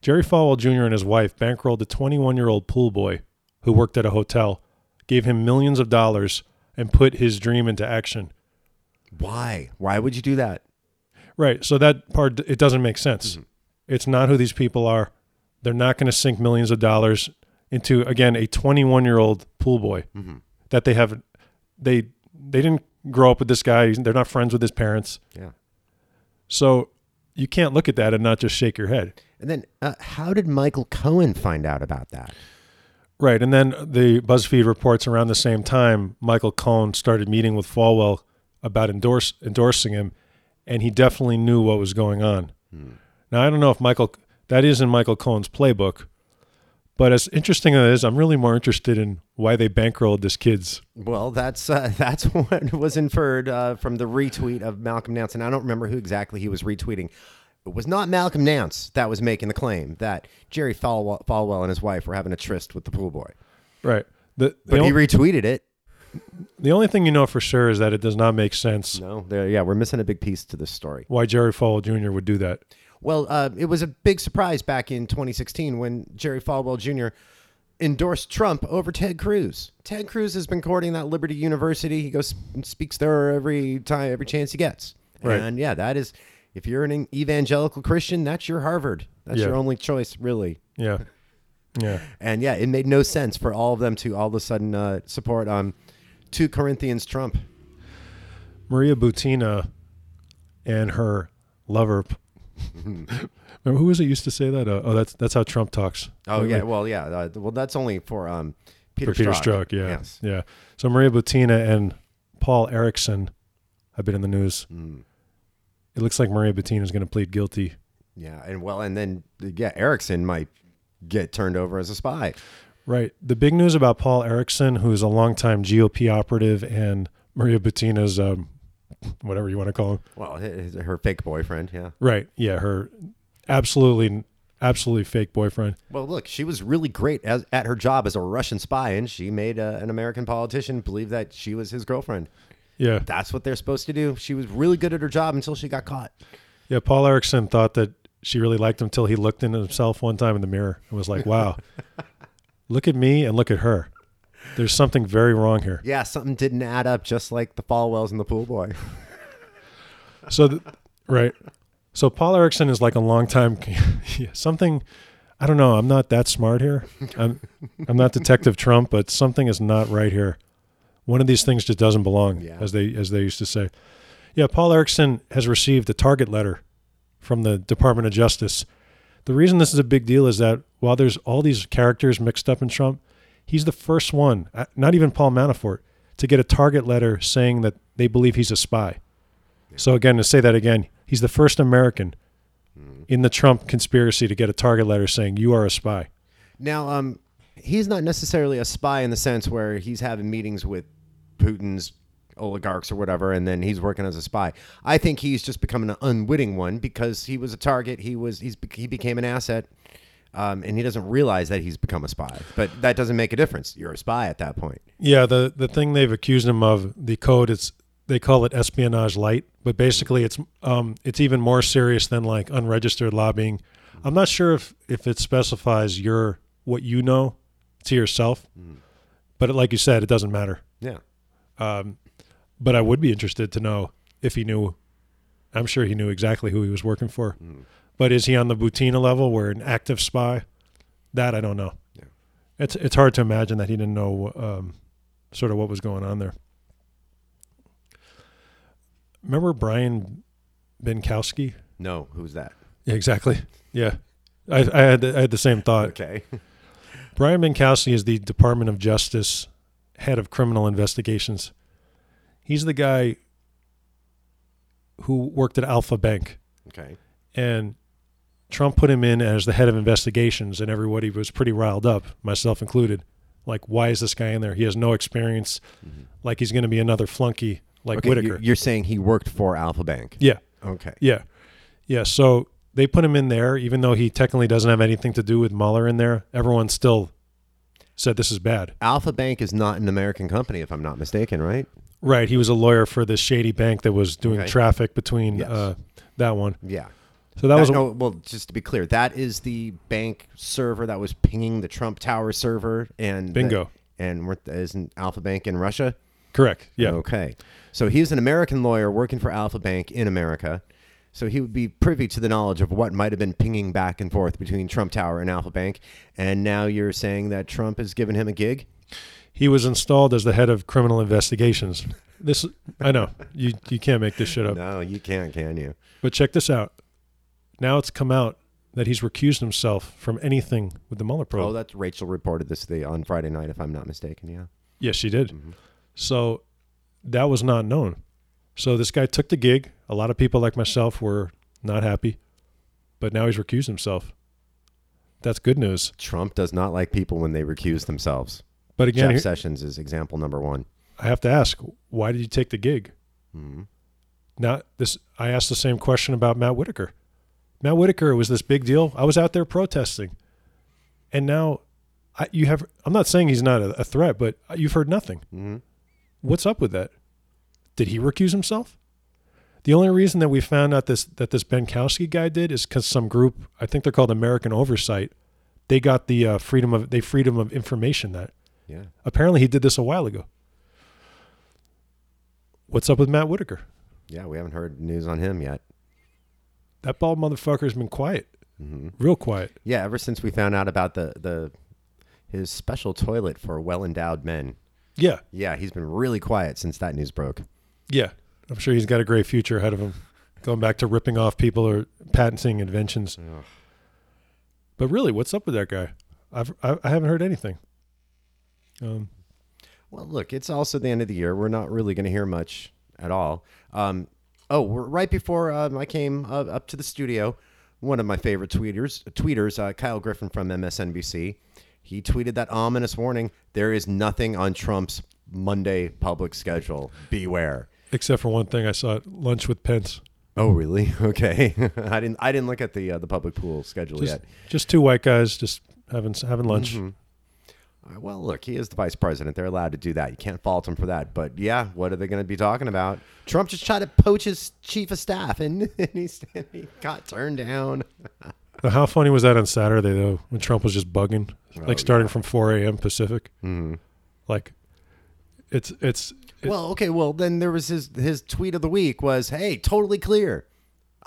S1: Jerry Falwell Jr. and his wife bankrolled a 21 year old pool boy who worked at a hotel, gave him millions of dollars and put his dream into action.
S2: Why? Why would you do that?
S1: Right. So that part it doesn't make sense. Mm-hmm. It's not who these people are. They're not going to sink millions of dollars into again a 21 year old pool boy mm-hmm. that they have. They they didn't grow up with this guy. They're not friends with his parents.
S2: Yeah.
S1: So you can't look at that and not just shake your head.
S2: And then, uh, how did Michael Cohen find out about that?
S1: Right. And then the BuzzFeed reports around the same time, Michael Cohen started meeting with Falwell about endorse, endorsing him, and he definitely knew what was going on. Now, I don't know if Michael, that is in Michael Cohen's playbook, but as interesting as it is, I'm really more interested in why they bankrolled this kid's.
S2: Well, that's uh, <laughs> that's what was inferred uh, from the retweet of Malcolm Nance, and I don't remember who exactly he was retweeting. It was not Malcolm Nance that was making the claim that Jerry Falwell, Falwell and his wife were having a tryst with the pool boy,
S1: Right. The, the,
S2: but he retweeted it.
S1: the only thing you know for sure is that it does not make sense
S2: No, yeah, we're missing a big piece to this story.
S1: why Jerry Falwell Jr. would do that.
S2: Well, uh, it was a big surprise back in 2016 when Jerry Falwell Jr. endorsed Trump over Ted Cruz. Ted Cruz has been courting that Liberty University. He goes and speaks there every time, every chance he gets.
S1: Right.
S2: And yeah, that is, if you're an evangelical Christian, that's your Harvard. That's
S1: Yeah.
S2: your only choice, really.
S1: Yeah. Yeah.
S2: And yeah, it made no sense for all of them to all of a sudden uh, support um, 2 Corinthians Trump.
S1: Maria Butina and her lover. Remember who was it used to say that? Uh, oh, that's that's how Trump talks.
S2: Oh, yeah. Well, yeah. Uh, well, that's only for um, Peter,
S1: for Peter
S2: Strzok.
S1: Strzok. Yeah,
S2: Yes.
S1: yeah. So Maria Butina and Paul Erickson have been in the news.
S2: Mm.
S1: It looks like Maria Butina is going to plead guilty.
S2: Yeah, and well, and then yeah, Erickson might get turned over as a spy.
S1: Right. The big news about Paul Erickson, who's a longtime GOP operative, and Maria Butina's, um, whatever you want to call him.
S2: Well, his, her fake boyfriend. Yeah.
S1: Right. Yeah. Her absolutely, absolutely fake boyfriend.
S2: Well, look, she was really great as, at her job as a Russian spy, and she made uh, an American politician believe that she was his girlfriend.
S1: Yeah.
S2: That's what they're supposed to do. She was really good at her job until she got caught.
S1: Yeah, Paul Erickson thought that she really liked him until he looked in himself one time in the mirror and was like, "Wow, <laughs> look at me and look at her. There's something very wrong here."
S2: Yeah, something didn't add up, just like the Falwells and the pool boy. <laughs>
S1: So, th- right. So Paul Erickson is like a long time <laughs> yeah, something. I don't know. I'm not that smart here. I'm I'm not Detective <laughs> Trump, but something is not right here. One of these things just doesn't belong,
S2: Yeah.
S1: as they as they used to say. Yeah, Paul Erickson has received a target letter from the Department of Justice. The reason this is a big deal is that while there's all these characters mixed up in Trump, he's the first one, uh, not even Paul Manafort, to get a target letter saying that they believe he's a spy. So again, to say that again, he's the first American in the Trump conspiracy to get a target letter saying you are a spy.
S2: Now, um, he's not necessarily a spy in the sense where he's having meetings with Putin's oligarchs or whatever, and then he's working as a spy. I think he's just becoming an unwitting one because he was a target. He was he's he became an asset, um, and he doesn't realize that he's become a spy. But that doesn't make a difference. You're a spy at that point.
S1: Yeah, the the thing they've accused him of, the code, it's they call it espionage light, but basically it's um it's even more serious than like unregistered lobbying. I'm not sure if if it specifies your what you know to yourself, but like you said, it doesn't matter.
S2: Yeah.
S1: Um, but I would be interested to know if he knew. I'm sure he knew exactly who he was working for. But is he on the Butina level, where an active spy? That I don't know.
S2: Yeah.
S1: It's it's hard to imagine that he didn't know um, sort of what was going on there. Remember Brian Benczkowski?
S2: No, who's that?
S1: Yeah, exactly. Yeah, I, I had I had the same thought.
S2: Okay. <laughs>
S1: Brian Benczkowski is the Department of Justice head of criminal investigations. He's the guy who worked at Alfa Bank,
S2: Okay.
S1: and Trump put him in as the head of investigations, and everybody was pretty riled up, myself included. Like, why is this guy in there? He has no experience. Like, he's going to be another flunky like
S2: Okay.
S1: Whitaker.
S2: You're, you're saying he worked for Alfa Bank.
S1: yeah,
S2: Okay.
S1: yeah, yeah. So they put him in there, even though he technically doesn't have anything to do with Mueller in there. Everyone still said this is bad.
S2: Alfa Bank is not an American company, if I'm not mistaken, right?
S1: Right. He was a lawyer for this shady bank that was doing
S2: Okay.
S1: traffic between
S2: Yes.
S1: uh, that one.
S2: Yeah.
S1: So that was a,
S2: no, well, just to be clear, that is the bank server that was pinging the Trump Tower server, and
S1: Bingo.
S2: and isn't Alfa Bank in Russia?
S1: Correct. Yeah.
S2: Okay. So he's an American lawyer working for Alfa Bank in America. So he would be privy to the knowledge of what might have been pinging back and forth between Trump Tower and Alfa Bank. And now you're saying that Trump has given him a gig?
S1: He was installed as the head of criminal investigations. This I know you you can't make this shit up.
S2: No, you can't, can you?
S1: But check this out. Now it's come out that he's recused himself from anything with the Mueller probe.
S2: Oh, that's Rachel reported this the, on Friday night, if I'm not mistaken. Yeah.
S1: Yes, she did. So that was not known. So this guy took the gig. A lot of people like myself were not happy, but now he's recused himself. That's good news.
S2: Trump does not like people when they recuse themselves.
S1: But again,
S2: Jeff
S1: here-
S2: Sessions is example number one.
S1: I have to ask, why did you take the gig?
S2: Mhm.
S1: Not this. I asked the same question about Matt Whitaker. Matt Whitaker was this big deal. I was out there protesting, and now I, you have. I'm not saying he's not a, a threat, but you've heard nothing.
S2: Mhm.
S1: What's up with that? Did he recuse himself? The only reason that we found out this that this Benczkowski guy did is because some group, I think they're called American Oversight, they got the uh, freedom of they freedom of information that
S2: Yeah.
S1: apparently he did this a while ago. What's up with Matt Whitaker?
S2: Yeah, we haven't heard news on him yet.
S1: That bald motherfucker's been quiet,
S2: hmm
S1: real quiet.
S2: Yeah, ever since we found out about the, the his special toilet for well endowed men.
S1: Yeah,
S2: Yeah, he's been really quiet since that news broke.
S1: yeah. I'm sure he's got a great future ahead of him, going back to ripping off people or patenting inventions.
S2: Ugh.
S1: But really, what's up with that guy? I've I, I haven't heard anything. Um,
S2: Well, look, it's also the end of the year. We're not really going to hear much at all. Um, oh, right before um, I came uh, up to the studio, one of my favorite tweeters, tweeters, uh, Kyle Griffin from MSNBC, he tweeted that ominous warning: "There is nothing on Trump's Monday public schedule. Beware."
S1: except for one thing, I saw at lunch with Pence.
S2: Oh, really? <laughs> Okay. <laughs> I didn't. I didn't look at the uh, the public pool schedule
S1: Just
S2: yet.
S1: just two white guys just having having lunch.
S2: Mhm. Uh, Well, look, he is the vice president. They're allowed to do that. You can't fault him for that. But yeah, what are they going to be talking about? Trump just tried to poach his chief of staff, and, <laughs> and, he's, and he got turned down. <laughs>
S1: How funny was that on Saturday though, when Trump was just bugging,
S2: Oh,
S1: like starting from 4 a.m. Pacific?
S2: Mhm.
S1: Like, it's it's it-
S2: Well, okay. Well, then there was his his tweet of the week was, "Hey, totally clear."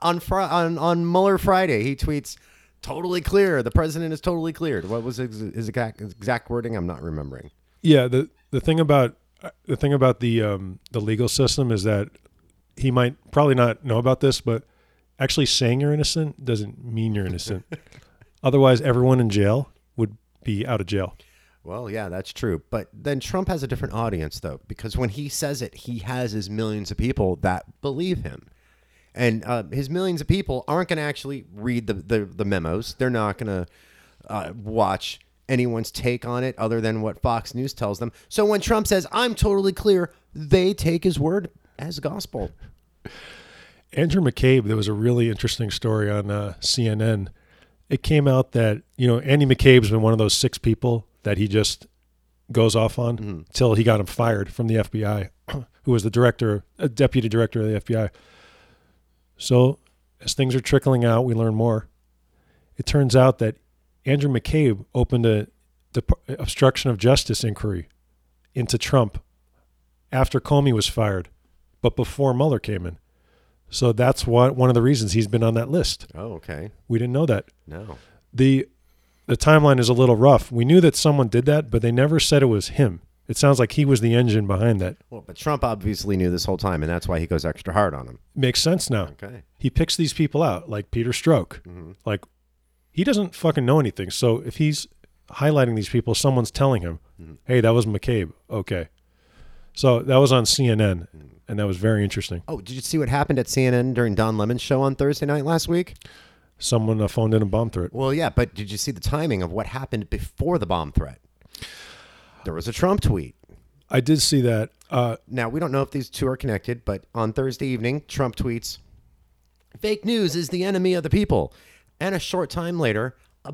S2: On Fri on on Mueller Friday, he tweets, "Totally clear. The president is totally cleared." What was his, his exact exact wording? I'm not remembering.
S1: yeah. The the thing about the thing about the um the legal system is that he might probably not know about this, but actually saying you're innocent doesn't mean you're innocent. <laughs> Otherwise, everyone in jail would be out of jail.
S2: Well, yeah, that's true. But then Trump has a different audience, though, because when he says it, he has his millions of people that believe him. And uh, his millions of people aren't going to actually read the, the, the memos. They're not going to uh, watch anyone's take on it other than what Fox News tells them. So when Trump says, I'm totally clear, they take his word as gospel.
S1: Andrew McCabe, there was a really interesting story on uh, CNN. It came out that you know Andy McCabe's been one of those six people that he just goes off on till he got him fired from the FBI, <clears throat> who was the director, a deputy director of the FBI. So as things are trickling out, we learn more. It turns out that Andrew McCabe opened a dep- obstruction of justice inquiry into Trump after Comey was fired, but before Mueller came in. So that's what one of the reasons he's been on that list.
S2: Oh, okay.
S1: We didn't know that.
S2: No.
S1: The the timeline is a little rough. We knew that someone did that, but they never said it was him. It sounds like he was the engine behind that.
S2: Well, but Trump obviously knew this whole time, and that's why he goes extra hard on him.
S1: Makes sense now.
S2: Okay.
S1: He picks these people out, like Peter Strzok. Mm-hmm. Like he doesn't fucking know anything. So if he's highlighting these people, someone's telling him, mm-hmm. "Hey, that was McCabe." Okay. So that was on CNN, mm-hmm. and that was very interesting.
S2: Oh, did you see what happened at CNN during Don Lemon's show on Thursday night last week?
S1: Someone uh, phoned in a bomb threat.
S2: Well, yeah, but did you see the timing of what happened before the bomb threat? There was a Trump tweet.
S1: I did see that. Uh,
S2: Now, we don't know if these two are connected, but on Thursday evening, Trump tweets, Fake news is the enemy of the people. And a short time later, a,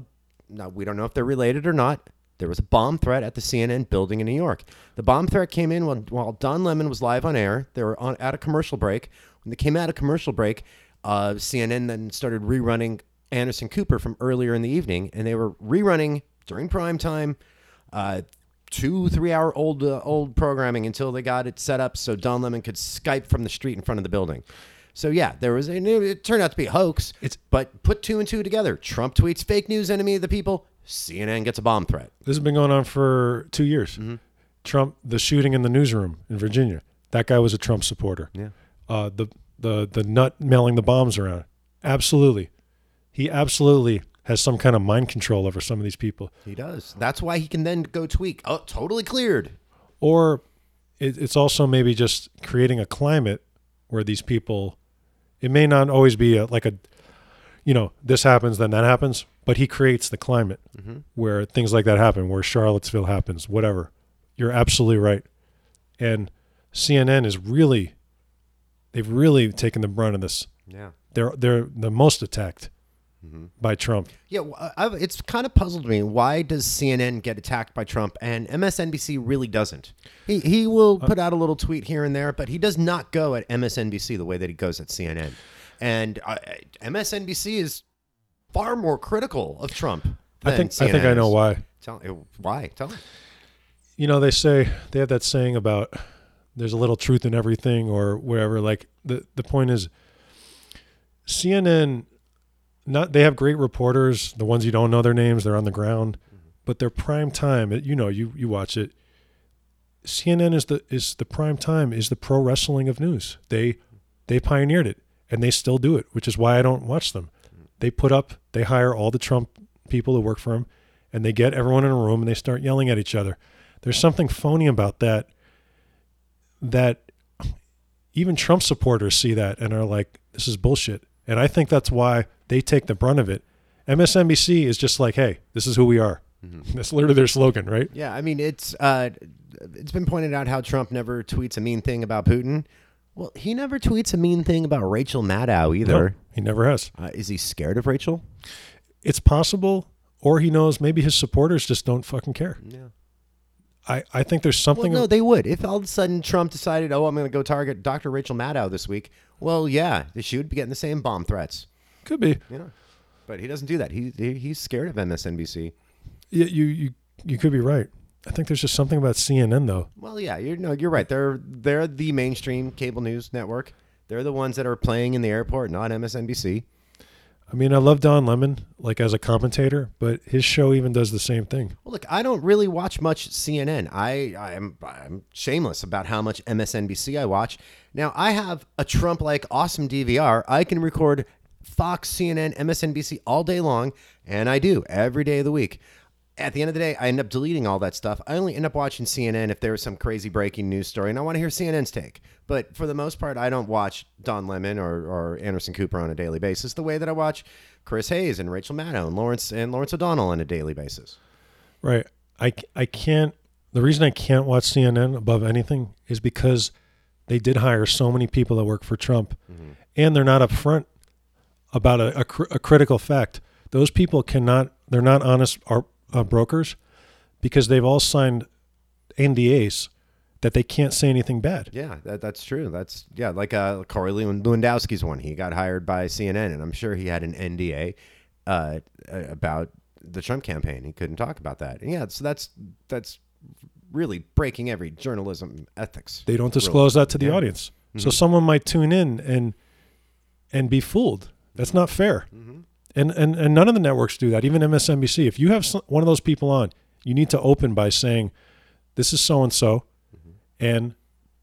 S2: now we don't know if they're related or not, there was a bomb threat at the CNN building in New York. The bomb threat came in while, while Don Lemon was live on air. They were on, at a commercial break. When they came out of commercial break, uh, CNN then started rerunning Anderson Cooper from earlier in the evening, and they were rerunning during prime time uh, two, three hour old uh, old programming until they got it set up so Don Lemon could Skype from the street in front of the building. So yeah, there was a it turned out to be a hoax.
S1: It's-
S2: but put two and two together. Trump tweets fake news, enemy of the people. CNN gets a bomb threat.
S1: This has been going on for two years. Trump, the shooting in the newsroom in Virginia, that guy was a Trump supporter.
S2: Yeah.
S1: Uh, the the the nut mailing the bombs around, absolutely, he absolutely has some kind of mind control over some of these people.
S2: He does. That's why he can then go tweak. Oh, totally cleared.
S1: or it, it's also maybe just creating a climate where these people it may not always be a, like a you know this happens then that happens but he creates the climate mm-hmm. where things like that happen where charlottesville happens whatever you're absolutely right and cnn is really they've really taken the brunt of this
S2: Yeah.
S1: they're they're the most attacked by trump
S2: Yeah, I- I've, it's kind of puzzled me. Why does CNN get attacked by Trump and MSNBC really doesn't? He he will put out a little tweet here and there, but he does not go at MSNBC the way that he goes at CNN. And uh, MSNBC is far more critical of Trump.
S1: i think i think i know
S2: is.
S1: why
S2: Tell, uh, why? Tell me.
S1: you know they say they have that saying about there's a little truth in everything or whatever like the the point is CNN not they have great reporters the ones you don't know their names they're on the ground mm-hmm. but their prime time you know you you watch it. CNN is the is the prime time is the pro wrestling of news. They they pioneered it and they still do it which is why I don't watch them. Mm. They put up they hire all the Trump people who work for them and they get everyone in a room and they start yelling at each other. There's something phony about that that even Trump supporters see that and are like, this is bullshit. And I think that's why they take the brunt of it. MSNBC is just like, hey, this is who we are. <laughs> That's literally their slogan, right?
S2: Yeah, I mean it's uh, it's been pointed out how Trump never tweets a mean thing about Putin. Well, he never tweets a mean thing about Rachel Maddow either.
S1: No, he never has.
S2: Uh, is he scared of Rachel?
S1: It's possible, or he knows maybe his supporters just don't fucking care.
S2: Yeah.
S1: I, I think there's something.
S2: Well,
S1: something.
S2: no, they would. If all of a sudden Trump decided, oh, I'm going to go target Dr. Rachel Maddow this week, well, yeah, she would be getting the same bomb threats.
S1: Could be.
S2: You know, but he doesn't do that. He, he he's scared of MSNBC.
S1: Yeah, you, you, you could be right. I think there's just something about CNN, though.
S2: Well, yeah, you're no, you're right. They're they're the mainstream cable news network. They're the ones that are playing in the airport, not MSNBC.
S1: I mean, I love Don Lemon, like as a commentator, but his show even does the same thing.
S2: Well, look, I don't really watch much CNN. I I'm I'm shameless about how much MSNBC I watch. Now I have a Trump-like awesome DVR. I can record Fox, CNN, MSNBC all day long, and I do every day of the week. At the end of the day, I end up deleting all that stuff. I only end up watching CNN if there's some crazy breaking news story, and I want to hear CNN's take. But for the most part, I don't watch Don Lemon or, or Anderson Cooper on a daily basis the way that I watch Chris Hayes and Rachel Maddow and Lawrence and Lawrence O'Donnell on a daily basis.
S1: Right. I, I can't. The reason I can't watch CNN above anything is because they did hire so many people that work for Trump, mm-hmm. and they're not upfront about a, a, cr- a critical fact. Those people cannot. They're not honest ar- uh, brokers because they've all signed NDAs that they can't say anything bad.
S2: Yeah, that, that's true. That's yeah, like uh, Corey Lewandowski's one. He got hired by CNN, and I'm sure he had an NDA uh, about the Trump campaign. He couldn't talk about that. And yeah, so that's that's really breaking every journalism ethics.
S1: They don't disclose that to the audience. So someone might tune in and and be fooled. That's not fair. Mm-hmm. And, and and none of the networks do that. Even MSNBC. If you have some, one of those people on, you need to open by saying, "This is so and so," and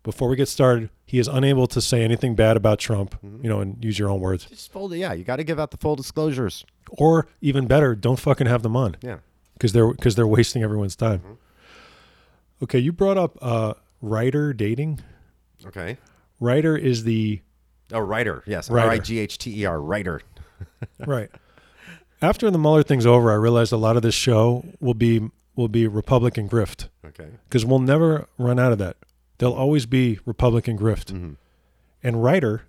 S1: before we get started, he is unable to say anything bad about Trump. Mm-hmm. You know, and use your own words.
S2: Just full, yeah, you got to give out the full disclosures.
S1: Or even better, don't fucking have them on
S2: Yeah,
S1: because they're because they're wasting everyone's time. Mm-hmm. Okay, you brought up uh, Righter dating.
S2: okay.
S1: Righter is the
S2: Oh, Righter, yes. R I G H T E R, Righter. <laughs>
S1: right. After the Mueller thing's over, I realized a lot of this show will be will be Republican grift
S2: Okay.
S1: because we'll never run out of that. There'll always be Republican grift. And Righter,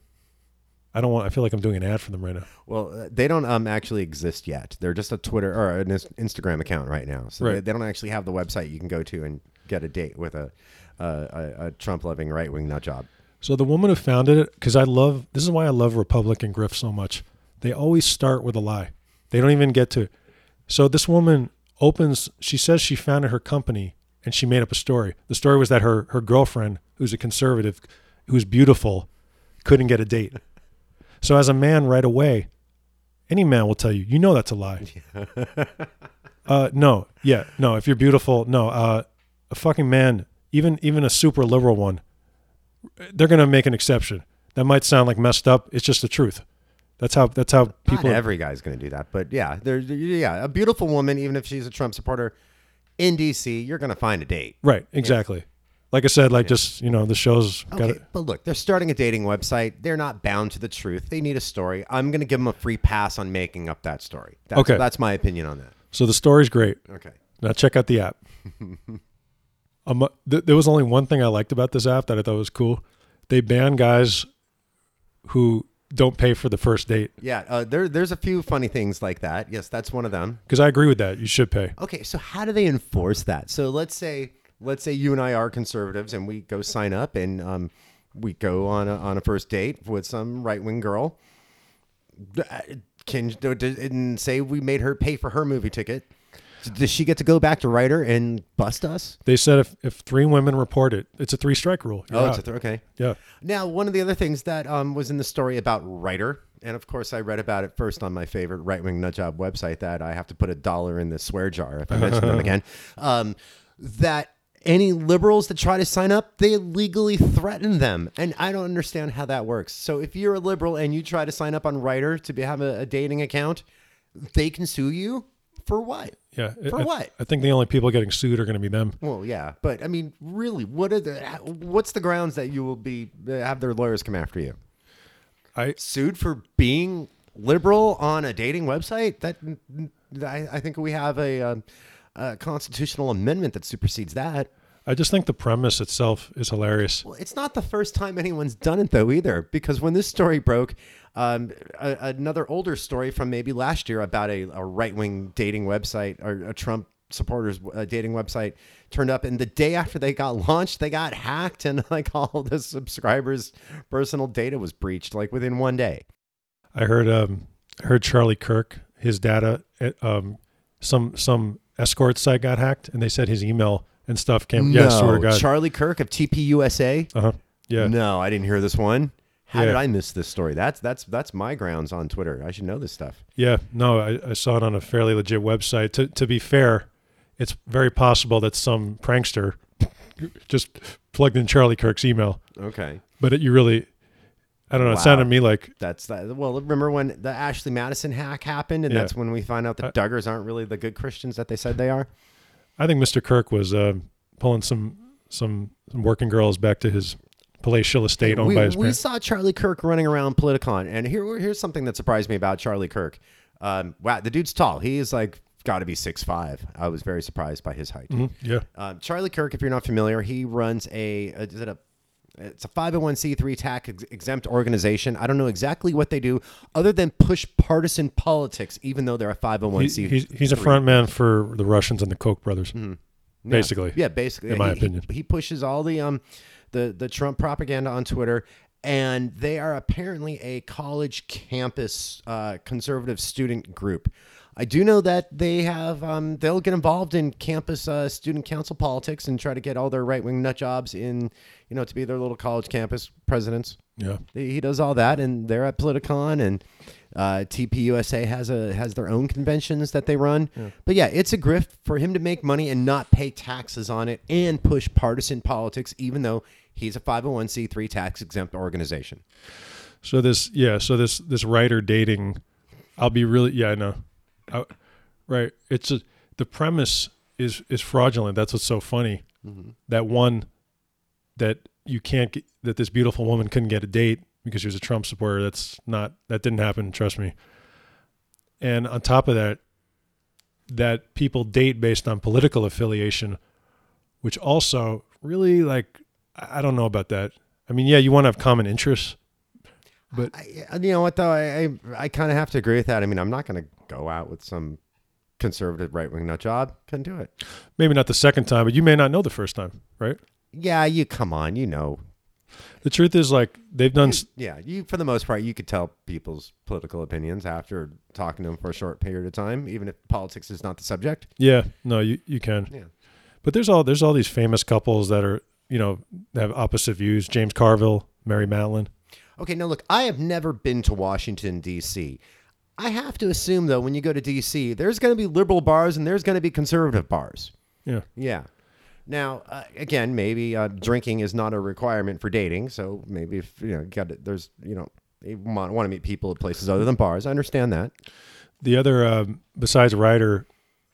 S1: I don't want. I feel like I'm doing an ad for them right now.
S2: Well, uh, they don't um actually exist yet. They're just a Twitter or an Instagram account right now. So they,
S1: Right.
S2: they don't actually have the website you can go to and get a date with a a, a, a Trump-loving right-wing nut job.
S1: So the woman who founded it, because I love this is why I love Republican grift so much. They always start with a lie. They don't even get to. So this woman opens. She says she founded her company, and she made up a story. The story was that her her girlfriend, who's a conservative, who's beautiful, couldn't get a date. So as a man, right away, any man will tell you, you know that's a lie. <laughs> uh, no, yeah, no. If you're beautiful, no. Uh, a fucking man, even even a super liberal one, they're gonna make an exception. That might sound like messed up. It's just the truth. That's how that's how people.
S2: Not every guy's going to do that, but yeah, there's yeah, a beautiful woman, even if she's a Trump supporter in DC, you're going to find a date.
S1: Right, exactly. Like I said, like just you know, the show's got
S2: Okay,
S1: it.
S2: but look, they're starting a dating website. They're not bound to the truth. They need a story. I'm going to give them a free pass on making up that story. That's,
S1: Okay.
S2: that's my opinion on that.
S1: So the story's great.
S2: Okay.
S1: Now check out the app. <laughs> um, th- there was only one thing I liked about this app that I thought was cool. They ban guys who don't pay for the first date
S2: Yeah, uh, there, there's a few funny things like that. Yes, that's one of them.
S1: because I agree with that. You should pay.
S2: Okay, so how do they enforce that? So let's say let's say you and I are conservatives and we go sign up and um, we go on a, on a first date with some right wing girl. Uh, Can and say we made her pay for her movie ticket? Does she get to go back to Righter and bust us?
S1: They said if, if three women report it, it's a three strike rule. You're
S2: Oh, it's
S1: out.
S2: a th- okay.
S1: yeah.
S2: Now, one of the other things that um, was in the story about Righter, and of course I read about it first on my favorite right wing nut job website that I have to put a dollar in the swear jar if I mention them <laughs> again. Um, that any liberals that try to sign up, they legally threaten them, and I don't understand how that works. So if you're a liberal and you try to sign up on Righter to be, have a, a dating account, they can sue you for what?
S1: Yeah.
S2: For
S1: I,
S2: what?
S1: I think the only people getting sued are going to be them.
S2: Well, yeah, but I mean, really, what are the what's the grounds that you will be have their lawyers come after you?
S1: I
S2: sued for being liberal on a dating website. That I, I think we have a, um, a constitutional amendment that supersedes that.
S1: I just think the premise itself is hilarious.
S2: Well, it's not the first time anyone's done it though either. Because when this story broke, um, a, another older story from maybe last year about a, a right wing dating website or a Trump supporters uh, dating website turned up and the day after they got <laughs> launched they got hacked and <laughs> like all the subscribers personal data was breached like within one day
S1: I heard um I heard Charlie Kirk, his data, uh, um, some some escort site got hacked, and they said his email and stuff came. Yeah, swear to God.
S2: Charlie Kirk of TPUSA.
S1: uh huh. Yeah.
S2: No, I didn't hear this one. How
S1: Yeah.
S2: did I miss this story? That's that's that's my grounds on Twitter. I should know this stuff.
S1: Yeah, no, I, I saw it on a fairly legit website. To to be fair, it's very possible that some prankster <laughs> just plugged in Charlie Kirk's email,
S2: Okay,
S1: but it, you really, I don't know. It sounded to me like
S2: that's that. Well, remember when the Ashley Madison hack happened, and
S1: Yeah.
S2: that's when we find out that Duggars aren't really the good Christians that they said they are.
S1: I think Mr. Kirk was uh, pulling some some some working girls back to his palatial estate owned
S2: we,
S1: by his parents.
S2: we saw Charlie Kirk running around Politicon, and here here's something that surprised me about Charlie Kirk. Um, wow, the dude's tall. He is like got to be six five. I was very surprised by his height.
S1: Mhm, Yeah,
S2: Um, Charlie Kirk, if you're not familiar, he runs a, a is it a it's a 501c3 tax ex- exempt organization. I don't know exactly what they do other than push partisan politics, even though they're a 501c.
S1: he's he's a front man for the Russians and the Koch brothers,
S2: Mm-hmm.
S1: basically.
S2: Yeah, basically.
S1: in my
S2: He- he-
S1: opinion.
S2: he, pushes all the um the the Trump propaganda on Twitter, and they are apparently a college campus uh, conservative student group. I do know that they have um, they'll get involved in campus uh, student council politics and try to get all their right wing nut jobs in you know to be their little college campus presidents.
S1: Yeah,
S2: He he does all that, and they're at Politicon, and uh, TPUSA has a has their own conventions that they run. But yeah, it's a grift for him to make money and not pay taxes on it and push partisan politics, even though he's a 501c3 tax exempt organization.
S1: So this, yeah, so this this Righter dating, I'll be really, yeah, I know, I, right? It's a, the premise is is fraudulent. That's what's so funny. Mm-hmm. That one, that you can't get that this beautiful woman couldn't get a date because she was a Trump supporter. That's not that didn't happen. Trust me. And on top of that, that people date based on political affiliation, which also really like I don't know about that. I mean, yeah, you want to have common interests, but
S2: I, you know what though, I I, I kind of have to agree with that. I mean, I'm not going to go out with some conservative right wing nut job. Couldn't do it.
S1: maybe not the second time, but you may not know the first time, right?
S2: Yeah, you come on, you know.
S1: The truth is, like they've done. s-
S2: Yeah, you for the most part, you could tell people's political opinions after talking to them for a short period of time, even if politics is not the subject.
S1: Yeah, no, you you can.
S2: Yeah.
S1: But there's all there's all these famous couples that are you know have opposite views. James Carville, Mary Matalin.
S2: Okay, now look, I have never been to Washington, D.C. I have to assume, though, when you go to D.C., there's going to be liberal bars and there's going to be conservative bars.
S1: Yeah.
S2: Yeah. Now, uh, again, maybe uh, drinking is not a requirement for dating. So maybe if, you know, got to, there's, you know, you want, want to meet people at places other than bars. I understand that.
S1: The other um, besides Righter,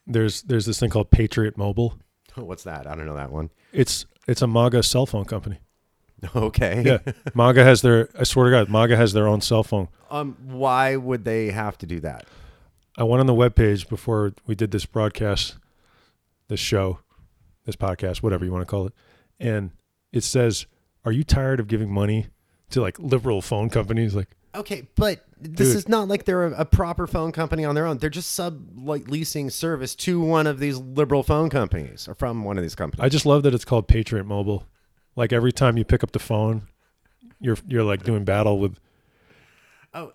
S1: there's there's this thing called Patriot Mobile. <laughs>
S2: What's that? I don't know that one.
S1: It's it's a MAGA cell phone company. <laughs>
S2: Okay.
S1: Yeah, MAGA has their. I swear to God, MAGA has their own cell phone.
S2: Um, why would they have to do that?
S1: I went on the webpage before we did this broadcast, this show, this podcast, whatever you want to call it, and it says, "Are you tired of giving money to like liberal phone companies?" Like,
S2: Okay, but this
S1: Dude.
S2: is not like they're a, a proper phone company on their own. They're just sub like leasing service to one of these liberal phone companies or from one of these companies.
S1: I just love that it's called Patriot Mobile. Like every time you pick up the phone, you're you're like doing battle with.
S2: Oh,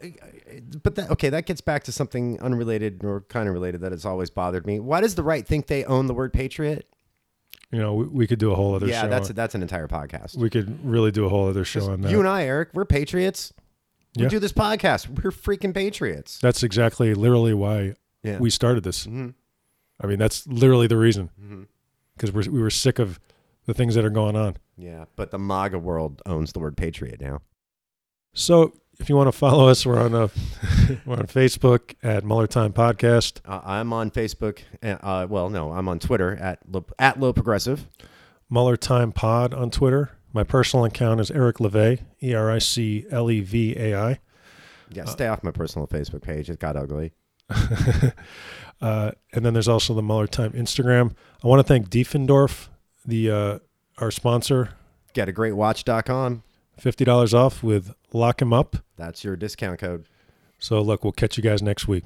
S2: but that okay, that gets back to something unrelated or kind of related that has always bothered me. Why does the right think they own the word patriot?
S1: You know, we, we could do a whole other
S2: yeah,
S1: show.
S2: that's
S1: on-
S2: that's an entire podcast.
S1: we could really do a whole other show on that.
S2: You and I, Eric, we're patriots. We
S1: Yeah.
S2: do this podcast. We're freaking patriots.
S1: that's exactly literally why
S2: Yeah.
S1: we started this.
S2: Mhm.
S1: I mean, that's literally the reason because we're we were sick of the things that are going on.
S2: Yeah, but the MAGA world owns the word patriot now.
S1: So if you want to follow us, we're on uh, <laughs> we're on Facebook at Mueller Time Podcast,
S2: Uh, I'm on Facebook. Uh, uh, well, no, I'm on Twitter at at low progressive.
S1: Mueller Time Pod on Twitter. My personal account is Eric Levai, E R I C L E V A I.
S2: Yeah, stay off my personal Facebook page. It got ugly. <laughs>
S1: Uh, and then there's also the Mueller Time Instagram. I want to thank Diefendorf, the uh, our sponsor.
S2: Get a great.
S1: Fifty dollars off with Lock 'em Up.
S2: That's your discount code.
S1: So look, we'll catch you guys next week.